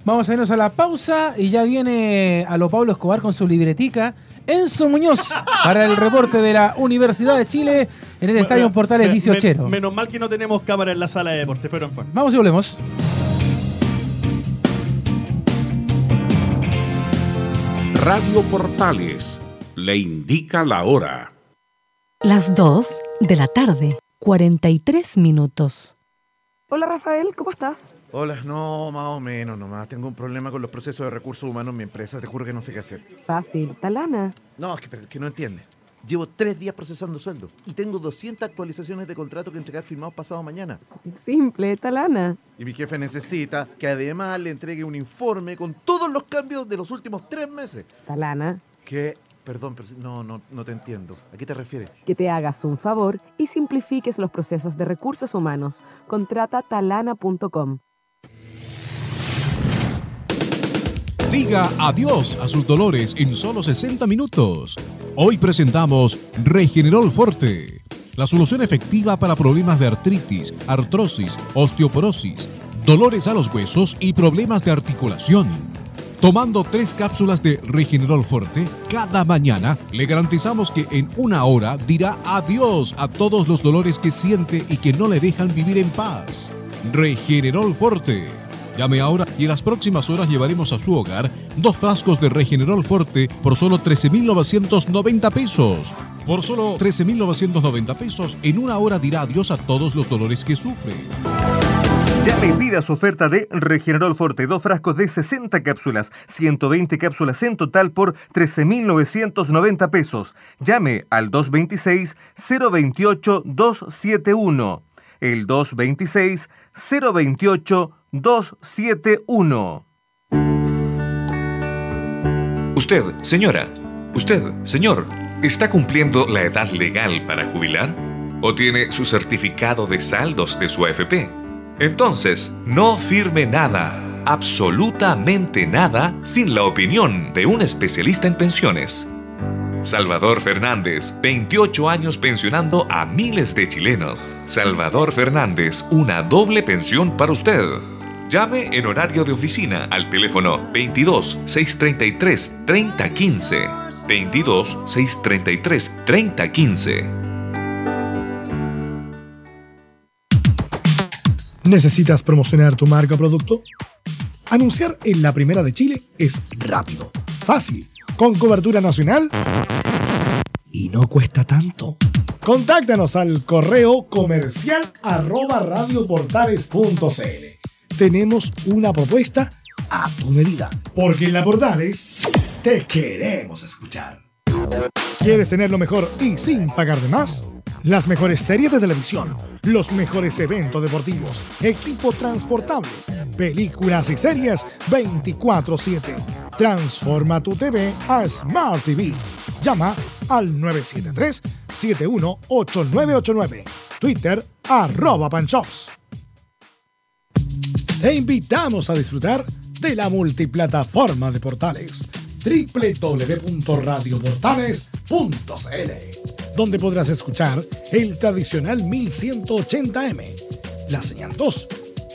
Vamos a irnos a la pausa y ya viene a lo Pablo Escobar con su libretica. Enzo Muñoz para el reporte de la Universidad de Chile en el Estadio Portales 18. menos mal que no tenemos cámara en la sala de deporte, pero en fin. Vamos y volvemos. Radio Portales le indica la hora. Las 2 de la tarde, 43 minutos. Hola Rafael, ¿cómo estás? Hola, no, más o menos nomás. Tengo un problema con los procesos de recursos humanos en mi empresa. Te juro que no sé qué hacer. Fácil, talana. No, es que, que no entiende. Llevo tres días procesando sueldo y tengo 200 actualizaciones de contrato que entregar firmados pasado mañana. Simple, talana. Y mi jefe necesita que además le entregue un informe con todos los cambios de los últimos tres meses. Talana. ¿Qué? Perdón, pero no, no, no te entiendo. ¿A qué te refieres? Que te hagas un favor y simplifiques los procesos de recursos humanos. Contrata talana.com. Diga adiós a sus dolores en solo 60 minutos. Hoy presentamos Regenerol Forte, la solución efectiva para problemas de artritis, artrosis, osteoporosis, dolores a los huesos y problemas de articulación. Tomando tres cápsulas de Regenerol Forte cada mañana, le garantizamos que en una hora dirá adiós a todos los dolores que siente y que no le dejan vivir en paz. Regenerol Forte. Llame ahora y en las próximas horas llevaremos a su hogar dos frascos de Regenerol Forte por solo 13.990 pesos. Por solo 13.990 pesos, en una hora dirá adiós a todos los dolores que sufre. Llame y pida su oferta de Regenerol Forte, dos frascos de 60 cápsulas, 120 cápsulas en total por 13.990 pesos. Llame al 226-028-271. El 226-028-271. Usted, señora, usted, señor, ¿está cumpliendo la edad legal para jubilar? ¿O tiene su certificado de saldos de su AFP? Entonces, no firme nada, absolutamente nada, sin la opinión de un especialista en pensiones. Salvador Fernández, 28 años pensionando a miles de chilenos. Salvador Fernández, una doble pensión para usted. Llame en horario de oficina al teléfono 22 633 3015. 22 633 3015. ¿Necesitas promocionar tu marca o producto? Anunciar en la primera de Chile es rápido, fácil, con cobertura nacional y no cuesta tanto. Contáctanos al correo comercial arroba radioportales.cl. Tenemos una propuesta a tu medida, porque en la Portales te queremos escuchar. ¿Quieres tener lo mejor y sin pagar de más? Las mejores series de televisión, los mejores eventos deportivos, equipo transportable, películas y series 24/7. Transforma tu TV a Smart TV. Llama al 973-718989. Twitter arroba panchops. Te invitamos a disfrutar de la multiplataforma de portales www.radioportales.cl donde podrás escuchar el tradicional 1180m, la señal 2,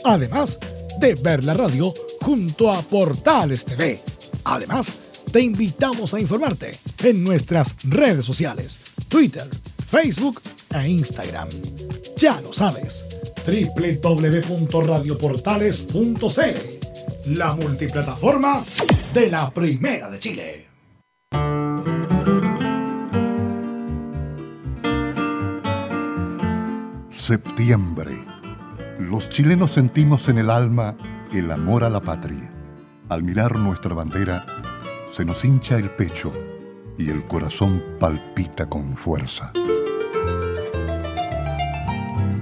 además de ver la radio junto a Portales TV. Además, te invitamos a informarte en nuestras redes sociales, Twitter, Facebook e Instagram. Ya lo sabes, www.radioportales.cl, la multiplataforma de la Primera de Chile. Septiembre. Los chilenos sentimos en el alma el amor a la patria. Al mirar nuestra bandera, se nos hincha el pecho y el corazón palpita con fuerza.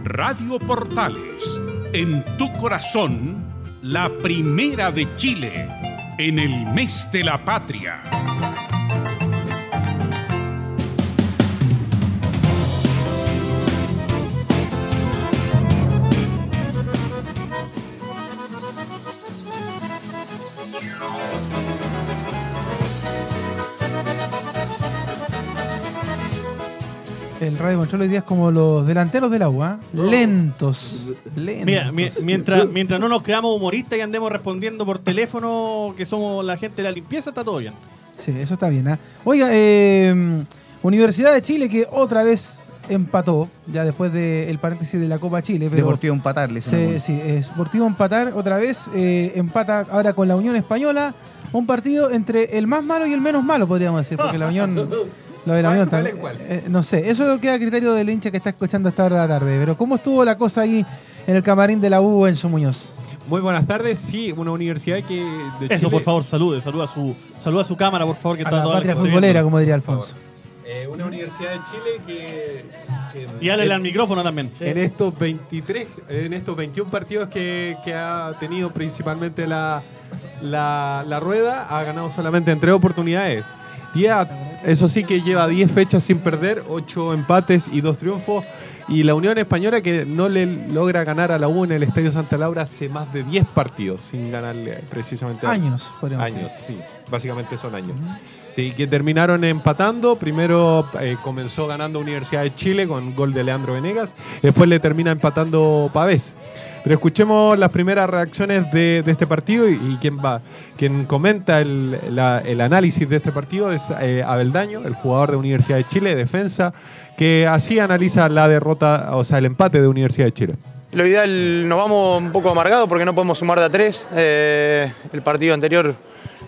Radio Portales, en tu corazón, la primera de Chile, en el mes de la patria. Radio control hoy día es como los delanteros del agua. ¿eh? Lentos. lentos. Mira, mi- mientras, mientras no nos creamos humoristas y andemos respondiendo por teléfono que somos la gente de la limpieza, está todo bien. Sí, eso está bien. ¿ah? Oiga, eh, Universidad de Chile que otra vez empató, ya después del paréntesis de la Copa Chile. Pero Deportivo empatar, le Sí, decimos. sí, es Deportivo empatar otra vez, eh, empata ahora con la Unión Española, un partido entre el más malo y el menos malo, podríamos decir, porque la Unión, lo de la ¿Cuál es cuál? eh, no sé, eso queda a criterio del hincha que está escuchando esta hora de la tarde, pero ¿cómo estuvo la cosa ahí en el camarín de la U en su Muñoz? Muy buenas tardes. Sí, una universidad que. De Eso, Chile- por favor, salude, saluda a su, saluda a su cámara, por favor, que A está la toda patria futbolera, como diría Alfonso. Eh, una universidad de Chile que. que- Y en- al micrófono también. En estos 23, en estos 21 partidos que, que ha tenido principalmente la, la, la rueda, ha ganado solamente en tres oportunidades. Y ha- eso sí que lleva 10 fechas sin perder, 8 empates y 2 triunfos. Y la Unión Española que no le logra ganar a la U en el Estadio Santa Laura hace más de 10 partidos sin ganarle precisamente Años, podríamos Años, sí. Básicamente son años. Sí, que terminaron empatando. Primero eh, comenzó ganando Universidad de Chile con gol de Leandro Venegas. Después le termina empatando Pavés. Pero escuchemos las primeras reacciones de, este partido y, y quien va, quien comenta el, análisis de este partido es eh, Abel Daño, el jugador de Universidad de Chile, defensa, que así analiza la derrota, o sea, el empate de Universidad de Chile. Lo ideal, nos vamos un poco amargados porque no podemos sumar de a tres. Eh, el partido anterior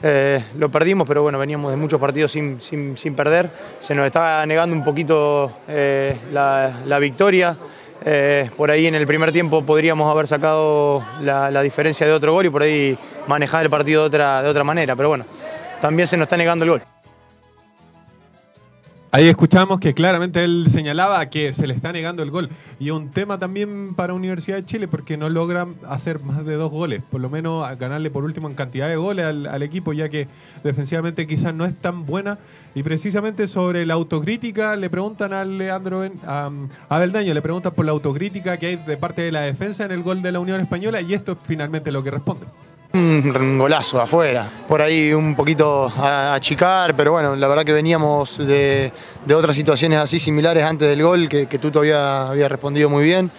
eh, lo perdimos, pero bueno, veníamos de muchos partidos sin, perder. Se nos estaba negando un poquito eh, la victoria. Eh, por ahí en el primer tiempo podríamos haber sacado la, diferencia de otro gol y por ahí manejar el partido de otra, de otra manera. Pero bueno, también se nos está negando el gol. Ahí escuchamos que claramente él señalaba que se le está negando el gol. Y un tema también para Universidad de Chile porque no logran hacer más de dos goles. Por lo menos ganarle por último en cantidad de goles al, equipo, ya que defensivamente quizás no es tan buena. Y precisamente sobre la autocrítica le preguntan a Leandro Ben- a, a Abel Daño, le preguntan por la autocrítica que hay de parte de la defensa en el gol de la Unión Española y esto es finalmente lo que responde. Un golazo afuera. Por ahí un poquito a achicar, pero bueno, la verdad que veníamos de, de otras situaciones así similares antes del gol, que, que tú todavía había respondido muy bien.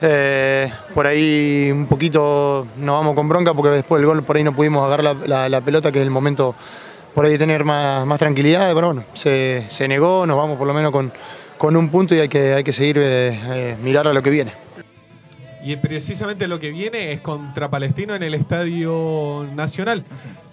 Eh, por ahí un poquito nos vamos con bronca porque después del gol por ahí no pudimos agarrar la, la- pelota, que es el momento por ahí de tener más, más tranquilidad. Pero bueno, se, se negó, nos vamos por lo menos con, con un punto y hay que, hay que seguir eh, eh, mirar a lo que viene. Y precisamente lo que viene es contra Palestino en el Estadio Nacional.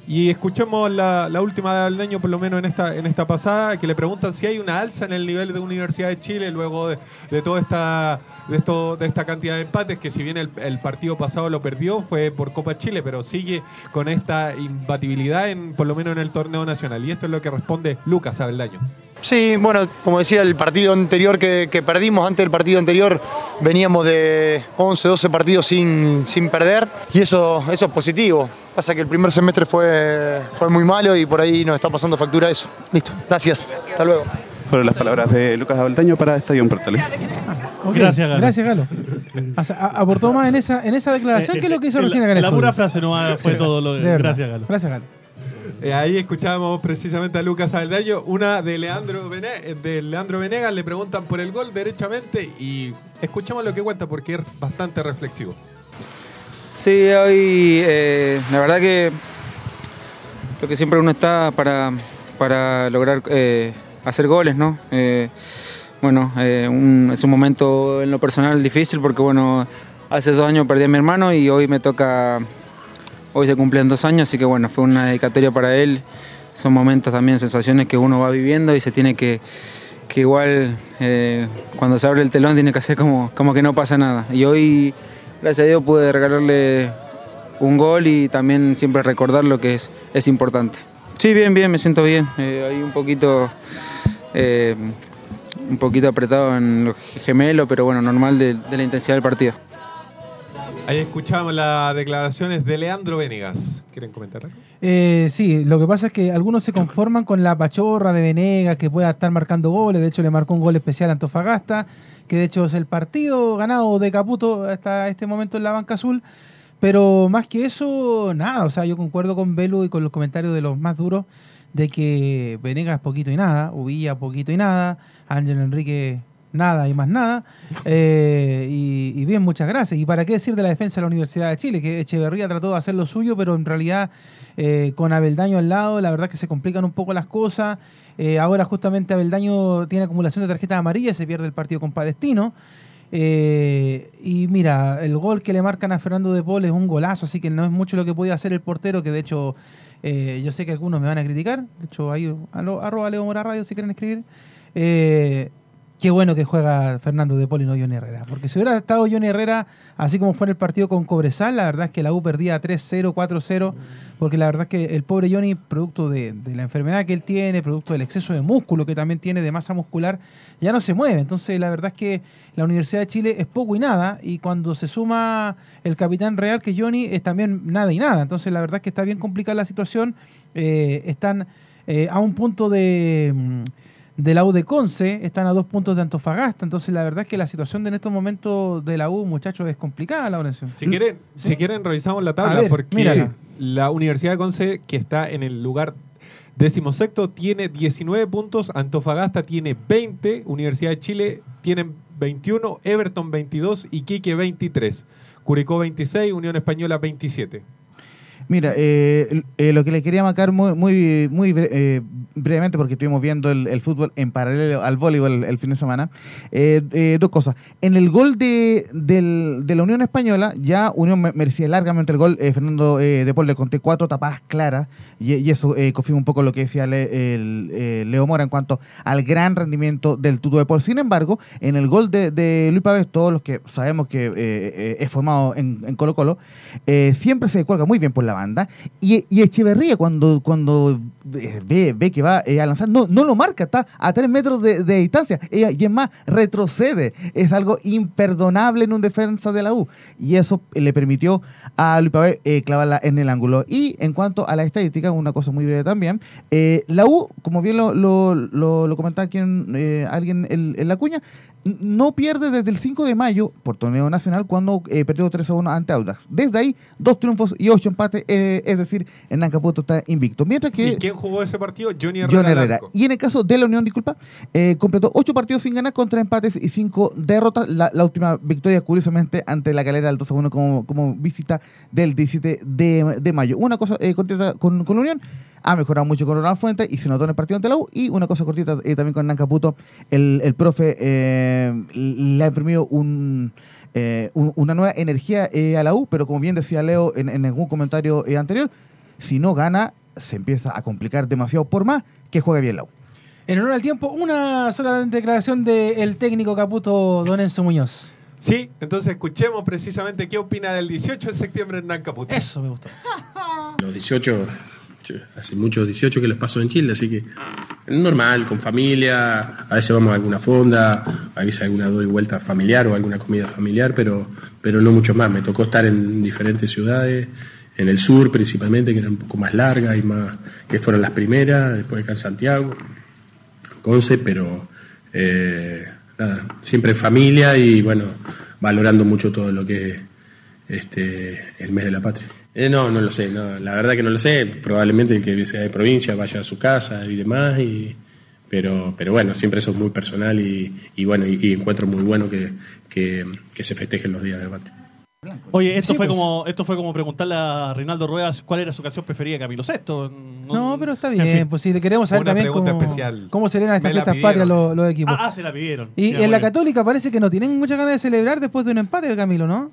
Y escuchemos la, la última del año, por lo menos en esta, en esta pasada, que le preguntan si hay una alza en el nivel de Universidad de Chile luego de, de toda esta de esto de esta cantidad de empates, que si bien el, el partido pasado lo perdió, fue por Copa Chile, pero sigue con esta imbatibilidad en, por lo menos en el torneo nacional. Y esto es lo que responde Lucas Abeldaño. Sí, bueno, como decía, el partido anterior que, que perdimos, antes del partido anterior veníamos de 11, 12 partidos sin, sin perder y eso, eso es positivo. Pasa que el primer semestre fue, fue muy malo y por ahí nos está pasando factura eso. Listo, gracias, hasta luego. Fueron las palabras de Lucas Abeldaño para Estadio Portales. Gracias, Galo. Gracias, Galo. O sea, a- aportó más en esa, en esa declaración Eh, que lo que hizo eh, recién la- acá en el la pura frase nomás fue todo lo de- verdad. gracias, Galo. Gracias, Galo. Eh, ahí escuchábamos precisamente a Lucas Aldaño, una de Leandro, Vene- eh, de Leandro Venegas, le preguntan por el gol derechamente y escuchamos lo que cuenta porque es bastante reflexivo. Sí, hoy eh, la verdad que lo que siempre uno está para, para lograr hacer goles, ¿no? Bueno, es un momento en lo personal difícil porque bueno, hace dos años perdí a mi hermano y hoy me toca, hoy se cumplen dos años, así que bueno, fue una dedicatoria para él. Son momentos también, sensaciones que uno va viviendo y se tiene que, que igual eh, cuando se abre el telón tiene que hacer como, como que no pasa nada. Y hoy, gracias a Dios, pude regalarle un gol y también siempre recordar lo que es, es importante. Sí, bien, bien, me siento bien. Eh, hay un poquito, eh, un poquito apretado en los gemelos, pero bueno, normal de la intensidad del partido. Ahí escuchamos las declaraciones de Leandro Venegas. ¿Quieren comentar? Eh, sí, lo que pasa es que algunos se conforman con la pachorra de Venegas que pueda estar marcando goles. De hecho, le marcó un gol especial a Antofagasta, que de hecho es el partido ganado de Caputo hasta este momento en la banca azul. Pero más que eso, nada. O sea, yo concuerdo con Belu y con los comentarios de los más duros de que Venegas poquito y nada, Uvilla poquito y nada, Ángel Enrique nada y más nada. Eh, y, bien, muchas gracias. ¿Y para qué decir de la defensa de la Universidad de Chile? Que Echeverría trató de hacer lo suyo, pero en realidad eh, con Abeldaño al lado, la verdad que se complican un poco las cosas. Eh, ahora justamente Abeldaño tiene acumulación de tarjetas amarillas, se pierde el partido con Palestino. Eh, y mira, el gol que le marcan a Fernando de Paul es un golazo, así que no es mucho lo que podía hacer el portero, que de hecho yo sé que algunos me van a criticar. De hecho, ahí arroba Leo Mora Radio si quieren escribir. Qué bueno que juega Fernando de y no Johnny Herrera. Porque si hubiera estado Johnny Herrera, así como fue en el partido con Cobresal, la verdad es que la U perdía 3-0, 4-0. Porque la verdad es que el pobre Johnny, producto de, la enfermedad que él tiene, producto del exceso de músculo que también tiene, de masa muscular, ya no se mueve. Entonces, la verdad es que la Universidad de Chile es poco y nada. Y cuando se suma el capitán real, que Johnny, es también nada y nada. Entonces, la verdad es que está bien complicada la situación. Eh, están eh, a un punto de, de la U de Conce, están a dos puntos de Antofagasta. Entonces, la verdad es que la situación de en estos momentos de la U, muchachos, es complicada, Laurencio. Si quieren, si quieren revisamos la tabla ver, porque mírala. la Universidad de Conce, que está en el lugar Décimo sexto tiene 19 puntos, Antofagasta tiene 20, Universidad de Chile tiene 21, Everton 22, Iquique 23, Curicó 26, Unión Española 27. Mira, eh, eh, lo que le quería marcar muy, muy, muy eh, brevemente, porque estuvimos viendo el, fútbol en paralelo al voleibol el, fin de semana, eh, eh, dos cosas. En el gol de, de la Unión Española, ya Unión me- merecía largamente el gol. eh, Fernando de le conté cuatro tapadas claras, y, y eso confirma un poco lo que decía Le- el, Leo Mora en cuanto al gran rendimiento del Tuto de Paul. Sin embargo, en el gol de, Luis Pávez, todos los que sabemos que es formado en, en Colo Colo, siempre se cuelga muy bien por la banda. Y, y Echeverría, cuando, cuando ve, ve que va eh, a lanzar, no, no lo marca, está a tres metros de, distancia. Y es más, retrocede. Es algo imperdonable en un defensa de la U. Y eso le permitió a Luis Pavé eh, clavarla en el ángulo. Y en cuanto a la estadística, una cosa muy breve también. eh, la U, como bien lo, lo, comentaba aquí en, eh, alguien en, la cuña, no pierde desde el 5 de mayo por torneo nacional cuando eh, perdió 3 a 1 ante Audax. Desde ahí, dos triunfos y ocho empates, eh, es decir, en Nancaputo está invicto. Mientras que ¿Y quién jugó ese partido? Johnny Herrera. John. Y en el caso de la Unión, disculpa, eh, completó ocho partidos sin ganar, con tres empates y cinco derrotas. La, la última victoria, curiosamente, ante la calera del 2 a 1 como, como visita del 17 de, de mayo. Una cosa cortita con, con la Unión. Ha mejorado mucho con Ronald Fuentes y se notó en el partido ante la U. Y una cosa cortita eh, también con Nancaputo. El, el profe eh, le ha imprimido un, eh, un- una nueva energía eh, a la U, pero como bien decía Leo en, en algún comentario eh, anterior, si no gana, se empieza a complicar demasiado, por más que juegue bien la U. En honor al tiempo, una sola declaración del técnico Caputo, Don Enzo Muñoz. Sí, entonces escuchemos precisamente qué opina del 18 de septiembre en Nancaputo. Eso me gustó. Los 18, yo- hace muchos 18 que los paso en Chile, así que normal, con familia, a veces vamos a alguna fonda, a veces alguna doy vuelta familiar o alguna comida familiar, pero, pero no mucho más. Me tocó estar en diferentes ciudades, en el sur principalmente, que eran un poco más largas y más, que fueron las primeras, después acá en Santiago, Conce, pero eh, nada, siempre en familia y bueno, valorando mucho todo lo que es este, el mes de la patria. Eh, no, no lo sé, no, la verdad que no lo sé. Probablemente el que sea de provincia vaya a su casa y demás, y, pero, pero bueno, siempre eso es muy personal y, y bueno, y, y encuentro muy bueno que, que, que se festejen los días de la patria. Oye, esto Sí, fue pues. como esto fue como preguntarle a Reinaldo Ruedas cuál era su canción preferida de Camilo VI. No, pero está en bien. fin. Pues sí, le queremos saber Una también cómo, especial. cómo celebran estas fiestas patrias los, los equipos. Ah, ah, se la pidieron. Y Ya, en la bien. Católica parece que no tienen muchas ganas de celebrar después de un empate, Camilo, ¿no?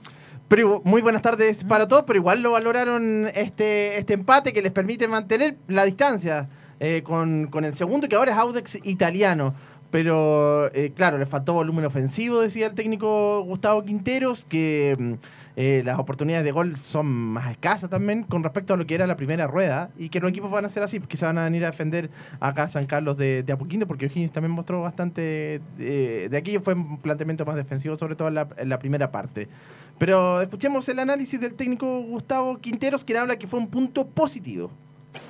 Pero muy buenas tardes para todos, pero igual lo valoraron este, este empate que les permite mantener la distancia eh, con, con el segundo, que ahora es Audex italiano. Pero eh, claro, le faltó volumen ofensivo, decía el técnico Gustavo Quinteros, que mm, eh, las oportunidades de gol son más escasas también con respecto a lo que era la primera rueda y que los equipos van a ser así, que se van a venir a defender acá a San Carlos de, de a poquito, porque O'Higgins también mostró bastante eh, de aquello, fue un planteamiento más defensivo, sobre todo en la, en la primera parte. Pero escuchemos el análisis del técnico Gustavo Quinteros, quien habla que fue un punto positivo.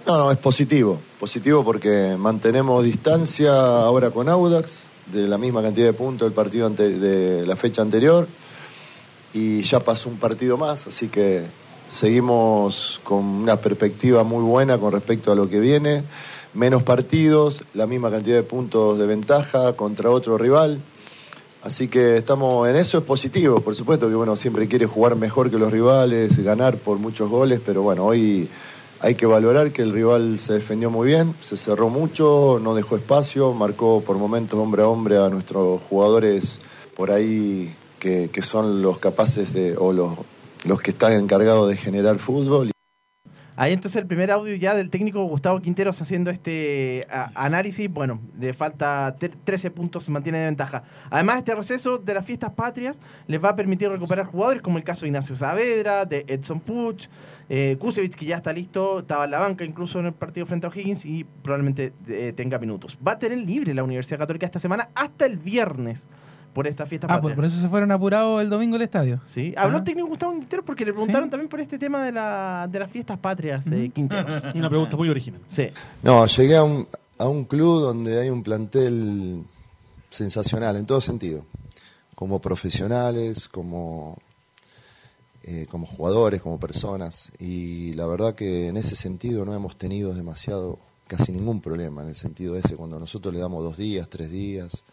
No, no, es positivo. Positivo porque mantenemos distancia ahora con Audax, de la misma cantidad de puntos del partido de la fecha anterior. Y ya pasó un partido más, así que seguimos con una perspectiva muy buena con respecto a lo que viene. Menos partidos, la misma cantidad de puntos de ventaja contra otro rival. Así que estamos en eso es positivo, por supuesto que bueno, siempre quiere jugar mejor que los rivales, ganar por muchos goles, pero bueno, hoy hay que valorar que el rival se defendió muy bien, se cerró mucho, no dejó espacio, marcó por momentos hombre a hombre a nuestros jugadores por ahí que, son los capaces de, o los, los que están encargados de generar fútbol. Ahí entonces el primer audio ya del técnico Gustavo Quinteros haciendo este análisis. Bueno, le falta te- 13 puntos, se mantiene de ventaja. Además, este receso de las fiestas patrias les va a permitir recuperar jugadores como el caso de Ignacio Saavedra, de Edson Puch, eh, Kusevich, que ya está listo, estaba en la banca incluso en el partido frente a O'Higgins y probablemente eh, tenga minutos. Va a tener libre la Universidad Católica esta semana hasta el viernes por esta fiesta Ah, patria. por, por eso se fueron apurados el domingo al estadio. Sí, habló Ah. el técnico Gustavo Quinteros porque le preguntaron también por este tema de, la, de las fiestas patrias, eh, Quinteros. Una pregunta muy original. Sí. No, llegué a un, a un club donde hay un plantel sensacional en todo sentido, como profesionales, como, eh, como jugadores, como personas, y la verdad que en ese sentido no hemos tenido demasiado casi ningún problema en el sentido ese, cuando nosotros le damos dos días, tres días,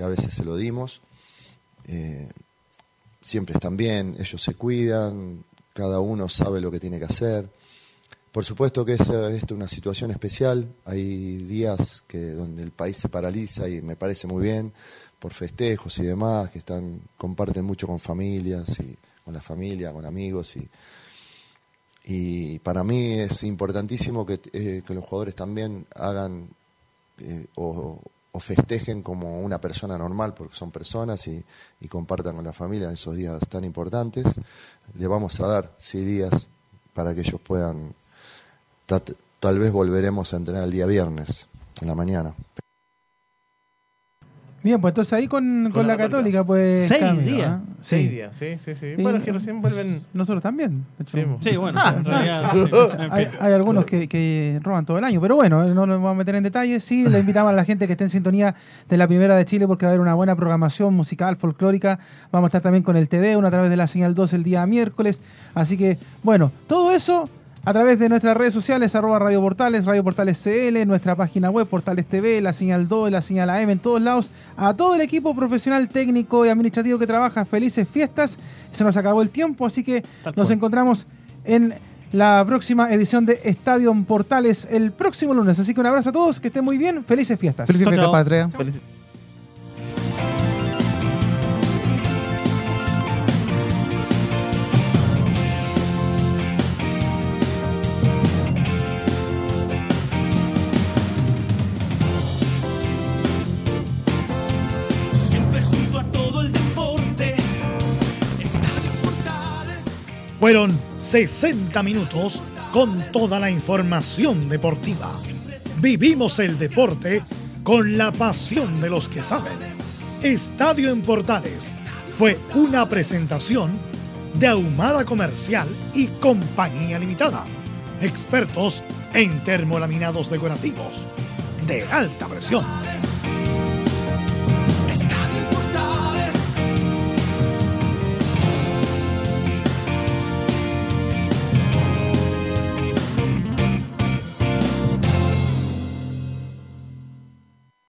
que a veces se lo dimos, eh, siempre están bien, ellos se cuidan, cada uno sabe lo que tiene que hacer. Por supuesto que es esto es una situación especial, hay días que donde el país se paraliza y me parece muy bien por festejos y demás, que están comparten mucho con familias y con la familia, con amigos y y para mí es importantísimo que, eh, que los jugadores también hagan eh, o, o festejen como una persona normal, porque son personas y, y compartan con la familia en esos días tan importantes. Le vamos a dar sí días para que ellos puedan, ta- tal vez volveremos a entrenar el día viernes, en la mañana. Bien, pues entonces ahí con, con la, Católica, pues. Seis días. ¿ah? Seis días, sí, sí, sí. Bueno, es que recién vuelven. Nosotros también. de hecho. Sí, Sí, bueno, Ah, en realidad, sí, en hay, fin. hay algunos que, que roban todo el año, pero bueno, no nos vamos a meter en detalles. Sí, le invitamos a la gente que esté en sintonía de la Primera de Chile porque va a haber una buena programación musical, folclórica. Vamos a estar también con el TD, a través de la señal 2 el día miércoles. Así que, bueno, todo eso a través de nuestras redes sociales, arroba Radio Portales, Radio Portales CL, nuestra página web, Portales TV, la señal 2, la señal AM, en todos lados. A todo el equipo profesional, técnico y administrativo que trabaja, felices fiestas. Se nos acabó el tiempo, así que nos cual. encontramos en la próxima edición de Estadio Portales el próximo lunes. Así que un abrazo a todos, que estén muy bien, felices fiestas. Felices fiestas, patria. Fueron 60 minutos con toda la información deportiva. Vivimos el deporte con la pasión de los que saben. Estadio en Portales fue una presentación de Ahumada Comercial y Compañía Limitada. Expertos en termolaminados decorativos de alta presión.